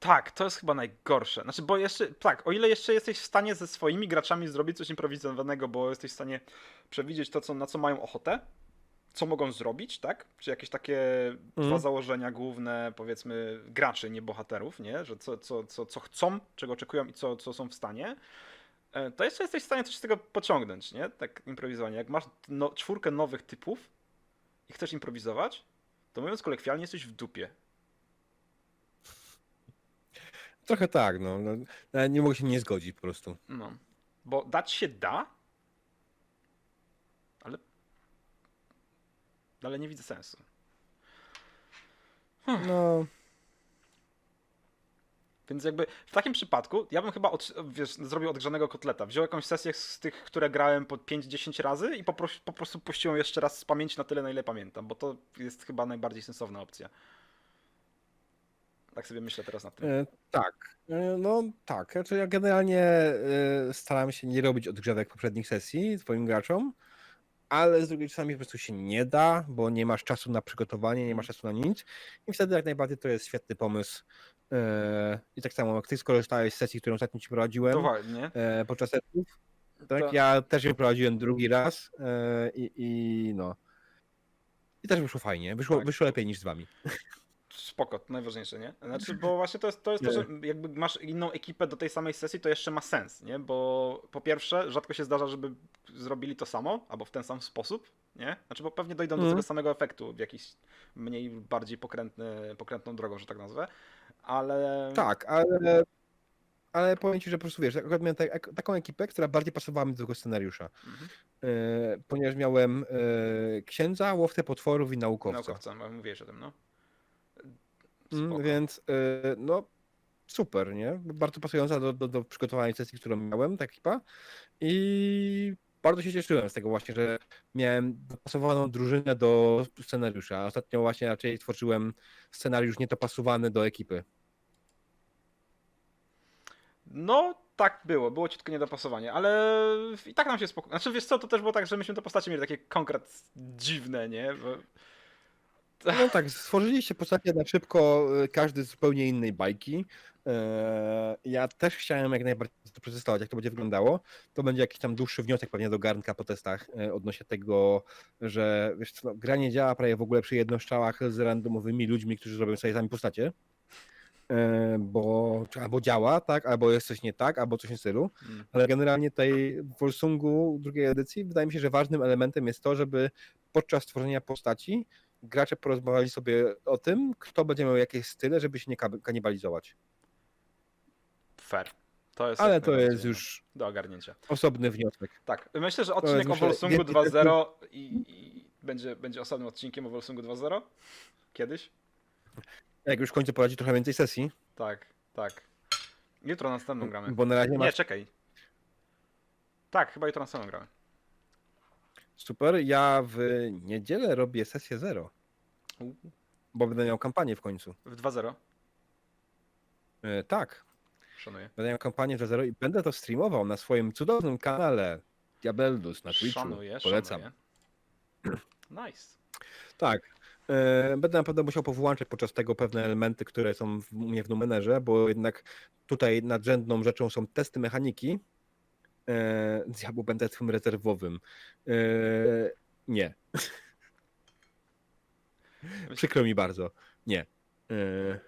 Tak, to jest chyba najgorsze. Znaczy, bo jeszcze, tak, o ile jeszcze jesteś w stanie ze swoimi graczami zrobić coś improwizowanego, bo jesteś w stanie przewidzieć to, co, na co mają ochotę, co mogą zrobić, tak? Czy jakieś takie dwa Mhm. założenia główne, powiedzmy, graczy, nie bohaterów, nie? Że co, co, co, co chcą, czego oczekują i co, co są w stanie. e, To jeszcze jesteś w stanie coś z tego pociągnąć, nie? Tak improwizowanie. Jak masz no, czwórkę nowych typów i chcesz improwizować, to mówiąc kolekwialnie, jesteś w dupie. Trochę tak, no. no nawet nie mogę się nie zgodzić po prostu. No. Bo dać się da, ale. Ale nie widzę sensu. No, Więc jakby w takim przypadku ja bym chyba od, wiesz, zrobił odgrzanego kotleta. Wziął jakąś sesję z tych, które grałem po 5-10 razy i po, po prostu puściłem jeszcze raz z pamięci na tyle, na ile pamiętam, bo to jest chyba najbardziej sensowna opcja. Tak sobie myślę teraz nad tym. e, tak. E, no tak. Znaczy ja generalnie e, staram się nie robić odgrzewek poprzednich sesji swoim graczom, ale z drugiej czasami po prostu się nie da, bo nie masz czasu na przygotowanie, nie masz czasu na nic i wtedy jak najbardziej to jest świetny pomysł. E, I tak samo jak ty skorzystałeś z sesji, którą ostatnio ci prowadziłem To ładnie. e, podczas setów, tak? To- Ja też ją prowadziłem drugi raz e, i, i no. I też wyszło fajnie. Wyszło, Tak. wyszło lepiej niż z wami. Spoko, to najważniejsze, nie? Znaczy, bo właśnie to jest to, jest to że jakby masz inną ekipę do tej samej sesji, to jeszcze ma sens, nie? Bo po pierwsze, rzadko się zdarza, żeby zrobili to samo, albo w ten sam sposób, nie? Znaczy, bo pewnie dojdą do Mhm. tego samego efektu w jakiś mniej, bardziej pokrętny, pokrętną drogą, że tak nazwę, ale... Tak, ale, ale powiem ci, że po prostu wiesz, akurat miałem tak, taką ekipę, która bardziej pasowała mi do tego scenariusza. Mhm. E, ponieważ miałem e, księdza, łowcę potworów i naukowca. Naukowca, mówiłeś o tym, no. Mm, Spoko. więc e, no super, nie? Bardzo pasująca do, do, do przygotowanej sesji, którą miałem, ta ekipa. I bardzo się cieszyłem z tego właśnie, że miałem dopasowaną drużynę do scenariusza. Ostatnio właśnie raczej tworzyłem scenariusz niedopasowany do ekipy. No, tak było, było ciutko niedopasowanie, ale i tak nam się spokojnie. Znaczy, wiesz co, to też było tak, że myśmy te postacie mieli takie konkret dziwne, nie? Bo... No tak, stworzyliście postacie na szybko, y, każdy z zupełnie innej bajki. Eee, Ja też chciałem jak najbardziej to przetestować, jak to będzie wyglądało. To będzie jakiś tam dłuższy wniosek pewnie do garnka po testach e, odnośnie tego, że wiesz co, no, gra nie działa prawie w ogóle przy jednoszczałach z randomowymi ludźmi, którzy robią sobie sami postacie. E, Bo czy albo działa, tak, albo jest coś nie tak, albo coś w stylu. Mm. Ale generalnie tej w Volsungu drugiej edycji wydaje mi się, że ważnym elementem jest to, żeby podczas tworzenia postaci gracze porozmawiali sobie o tym, kto będzie miał jakieś style, żeby się nie kanibalizować. Fair. To jest Ale to jest już do ogarnięcia. osobny wniosek. Tak, myślę, że odcinek o więcej 2.0 i, i będzie, będzie osobnym odcinkiem o Volsungu 2.0? Kiedyś? Jak już w końcu prowadzi trochę więcej sesji, Tak, tak. Jutro następną gramy. bo na razie Nie, masz czekaj. Tak, chyba jutro następną gramy. Super. Ja w niedzielę robię sesję zero, U, bo będę miał kampanię w końcu. W 2.0? E, tak, Szanuję. będę miał kampanię 2.0 i będę to streamował na swoim cudownym kanale Diabeldus na Twitchu. Szanuję, Polecam. szanuję. Nice. Tak. E, Będę naprawdę musiał powłączać podczas tego pewne elementy, które są w, u mnie w numenerze, bo jednak tutaj nadrzędną rzeczą są testy mechaniki. E, Diabło będę twym rezerwowym. E, nie. Przykro mi bardzo. Nie. E,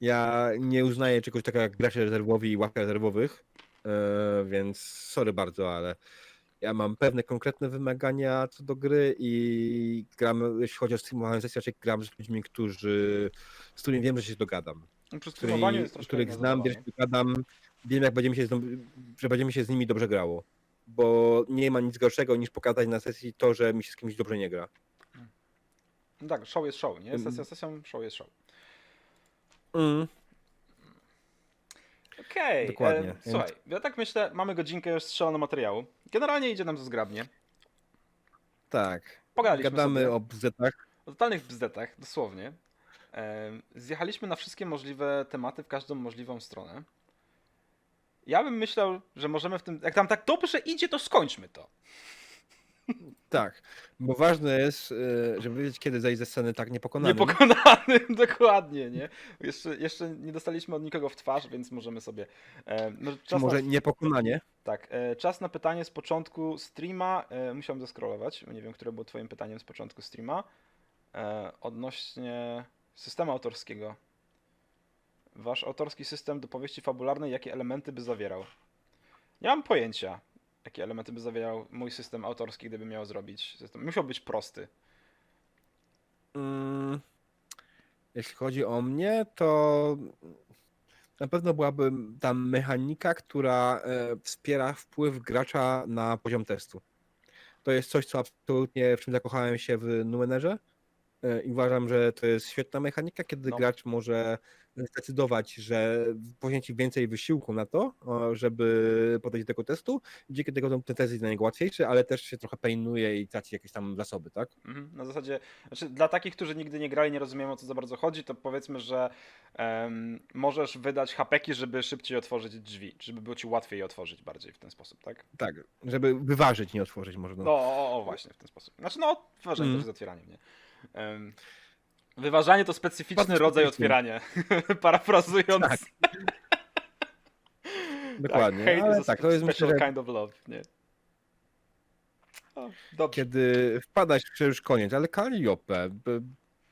ja nie uznaję czegoś takiego jak gracze rezerwowi i łapka rezerwowych, e, więc sorry bardzo, ale ja mam pewne konkretne wymagania co do gry i gram, jeśli chodzi o streamowanie sesji, raczej gram z ludźmi, którzy, z którymi wiem, że się dogadam. No, Przy streamowaniu jest troszkę których znam, zabawa, się dogadam, wiem, jak będziemy się, z, że będziemy się z nimi dobrze grało. Bo nie ma nic gorszego niż pokazać na sesji to, że mi się z kimś dobrze nie gra. No tak, show jest show, nie? Mm. Sesja sesją, show jest show. Mm. Okej, Dokładnie, e, słuchaj, ja tak myślę, mamy godzinkę już strzeloną materiału. Generalnie idzie nam to zgrabnie. Tak. Pogadaliśmy Gadamy sobie o bzetach. o totalnych bzdetach, dosłownie. E, zjechaliśmy na wszystkie możliwe tematy w każdą możliwą stronę. Ja bym myślał, że możemy w tym. Jak tam tak dobrze idzie, to skończmy to. Tak, bo ważne jest, e, żeby wiedzieć, kiedy zejść ze sceny tak niepokonanym. Niepokonanym, dokładnie, nie? Jeszcze, jeszcze nie dostaliśmy od nikogo w twarz, więc możemy sobie. E, no, Czy czas może na, niepokonanie? tak, e, czas na pytanie z początku streama. E, musiałem zeskrolować, bo nie wiem, które było Twoim pytaniem z początku streama. E, odnośnie systemu autorskiego. Wasz autorski system do powieści fabularnej, jakie elementy by zawierał? Nie mam pojęcia, jakie elementy by zawierał mój system autorski, gdyby miał zrobić system. Musiał być prosty. Mm, Jeśli chodzi o mnie, to na pewno byłaby tam mechanika, która e, wspiera wpływ gracza na poziom testu. To jest coś, co absolutnie w czym zakochałem się w Numenerze e, i uważam, że to jest świetna mechanika, kiedy No. gracz może zdecydować, że poświęci więcej wysiłku na to, żeby podejść do tego testu. Dzięki tego ten test jest dla niego łatwiejszy, ale też się trochę painuje i traci jakieś tam zasoby, tak? Mhm. Na zasadzie, znaczy dla takich, którzy nigdy nie grali, nie rozumieją o co za bardzo chodzi, to powiedzmy, że em, możesz wydać hapeki, żeby szybciej otworzyć drzwi, żeby było ci łatwiej je otworzyć bardziej w ten sposób, tak? Tak, żeby wyważyć, nie otworzyć może. No, o, o właśnie, w ten sposób. Znaczy, no, wyważanie Mhm. też jest otwieraniem, nie? Em, wyważanie to specyficzny Bardzo rodzaj otwierania. Parafrazując. Tak. Dokładnie, hate ale tak, to jest myślę, special że kind of love, nie? O, kiedy wpadać, to już koniec, ale Kalliope, b-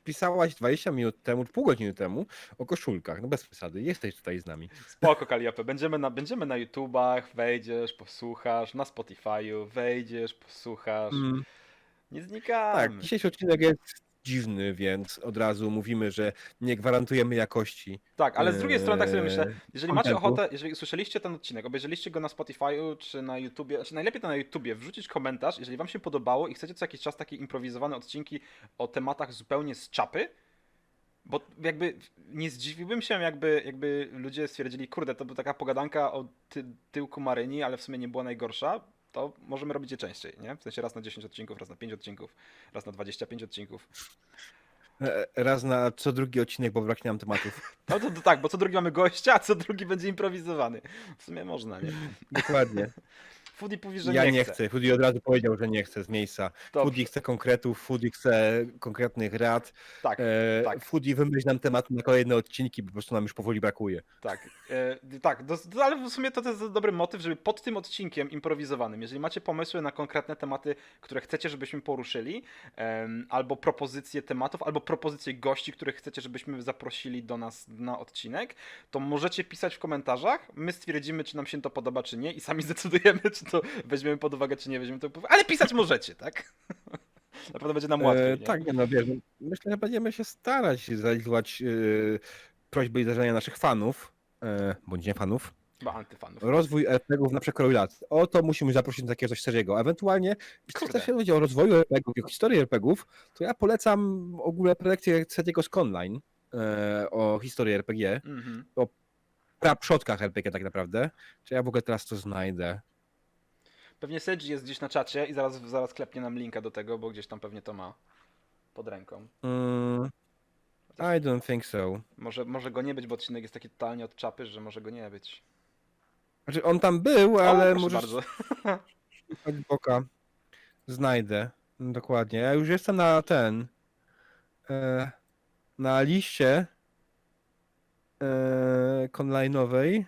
pisałaś 20 minut temu, pół godziny temu o koszulkach, no bez przesady, jesteś tutaj z nami. Spoko, Kaliopę. Będziemy na, będziemy na YouTubach, wejdziesz, posłuchasz, na Spotify'u, wejdziesz, posłuchasz. Mm, Nie znikamy. tak, dzisiejszy odcinek jest dziwny, więc od razu mówimy, że nie gwarantujemy jakości. Tak, ale z drugiej strony tak sobie myślę, eee, jeżeli macie ochotę, jeżeli słyszeliście ten odcinek, obejrzeliście go na Spotify'u czy na YouTubie, znaczy najlepiej to na YouTubie, wrzucić komentarz, jeżeli wam się podobało i chcecie co jakiś czas takie improwizowane odcinki o tematach zupełnie z czapy, bo jakby nie zdziwiłbym się, jakby, jakby ludzie stwierdzili, kurde, to była taka pogadanka o ty, tyłku Maryni, ale w sumie nie była najgorsza, to możemy robić je częściej, nie? W sensie raz na 10 odcinków, raz na 5 odcinków, raz na 25 odcinków. E, Raz na co drugi odcinek, bo braknie nam tematów. No to, to tak, bo co drugi mamy gościa, a co drugi będzie improwizowany. W sumie można, nie? Dokładnie. Foodie mówi, że ja nie, nie chcę. Foodie od razu powiedział, że nie chce z miejsca. Dobrze. Foodie chce konkretów, Foodie chce konkretnych rad. Tak, E, tak. Foodie wymyśl nam temat na kolejne odcinki, bo po prostu nam już powoli brakuje. tak. E, tak, do, do, ale w sumie to, to jest dobry motyw, żeby pod tym odcinkiem improwizowanym, jeżeli macie pomysły na konkretne tematy, które chcecie, żebyśmy poruszyli, em, albo propozycje tematów, albo propozycje gości, których chcecie, żebyśmy zaprosili do nas na odcinek, to możecie pisać w komentarzach. My stwierdzimy, czy nam się to podoba, czy nie, i sami zdecydujemy, czy to weźmiemy pod uwagę, czy nie weźmiemy to pod uwagę. Ale pisać możecie, tak? Na pewno będzie nam łatwiej. E, tak, nie no wiesz, myślę, że będziemy się starać zrealizować e, prośby i zażenia naszych fanów, e, bądź nie fanów, Chyba antyfanów. rozwój RPGów na przekroju lat. O to musimy zaprosić do takiego coś seriego. Ewentualnie, jeśli chcesz się dowiedzieć o rozwoju RPGów i o historii RPGów, to ja polecam w ogóle prelekcję Setiego Sconline e, o historii RPG, Mhm. pra przodkach RPG tak naprawdę. Czy ja w ogóle teraz to znajdę? Pewnie Sedge jest gdzieś na czacie i zaraz, zaraz klepnie nam linka do tego, bo gdzieś tam pewnie to ma pod ręką. Mm, I don't think so. Może, może go nie być, bo odcinek jest taki totalnie od czapy, że może go nie być. Znaczy on tam był, O, ale proszę możesz bardzo. od boka znajdę. No, Dokładnie. Ja już jestem na ten. E, na liście e, online'owej.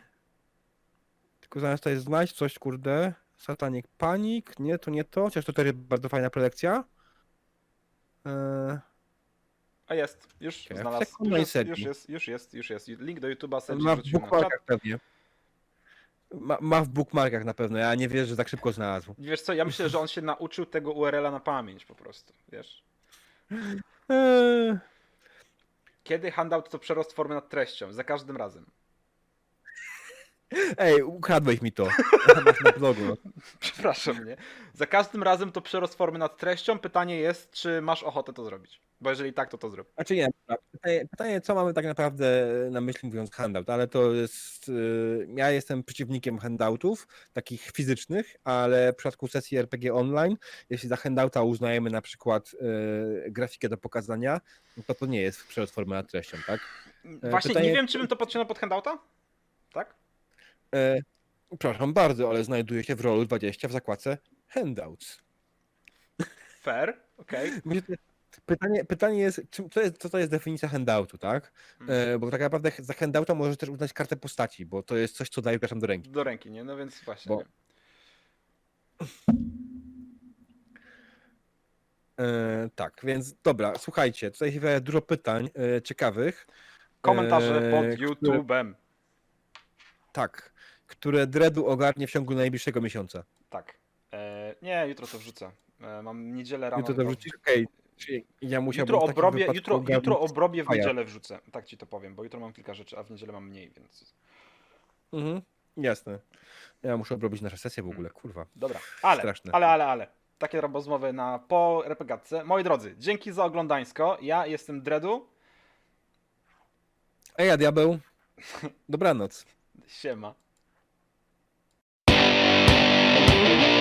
Tylko zamiast tutaj znaleźć coś, kurde. Satanic Panic. Nie, to nie to. Chociaż to też jest bardzo fajna prelekcja. E, A jest, już Okej, znalazł. Już jest, już jest, już jest, już jest. Link do YouTube'a Sedge ma w wrzucił na czat. bookmarkach pewnie. Ma, ma w bookmarkach na pewno. Ja nie wierzę, że tak szybko znalazł. Wiesz co, ja myślę, że on się nauczył tego URL-a na pamięć po prostu, wiesz. Eee, Kiedy handout to przerost formy nad treścią? Za każdym razem. Ej, ukradłeś mi to. Masz na blogu. Przepraszam, nie? Za każdym razem to przerost formy nad treścią. Pytanie jest, czy masz ochotę to zrobić? Bo jeżeli tak, to to zrób. Znaczy nie, pytanie, pytanie, co mamy tak naprawdę na myśli mówiąc handout, ale to jest, y, ja jestem przeciwnikiem handoutów, takich fizycznych, ale w przypadku sesji RPG online, jeśli za handouta uznajemy na przykład y, grafikę do pokazania, no to to nie jest przerost formy nad treścią, tak? Właśnie pytanie- nie wiem, czy bym to podciągnął pod handouta? Tak? E, Przepraszam bardzo, ale znajduje się w rolu 20 w zakładce Handouts. Fair, okej. Że Pytanie, pytanie jest, czym, co, jest, co to jest definicja handoutu, tak? Mhm. E, bo tak naprawdę za handouta możesz też uznać kartę postaci, bo to jest coś, co daje graczom do ręki. Do ręki, nie? No więc właśnie. Bo-. E, tak, więc dobra, słuchajcie, tutaj się pojawia dużo pytań e, ciekawych. Komentarze e, pod YouTube'em. Tak, które Dredu ogarnie w ciągu najbliższego miesiąca. Tak. E, nie, jutro to wrzucę. E, mam niedzielę rano. Jutro to wrzucisz? Okej. Czyli Ja musiałbym Jutro w takim obrobię, wypadku jutro, ogarnąć- jutro obrobię w A ja. niedzielę wrzucę. Tak ci to powiem, bo jutro mam kilka rzeczy, a w niedzielę mam mniej, więc. Mhm, jasne. Ja muszę obrobić nasze sesje w ogóle, kurwa. Dobra. Ale, Straszne. ale, ale, ale. Takie rozmowy na po RPGatce. Moi drodzy, dzięki za oglądańsko. Ja jestem Dredu. Ej, a diabeł. Dobranoc. Siema. Thank you.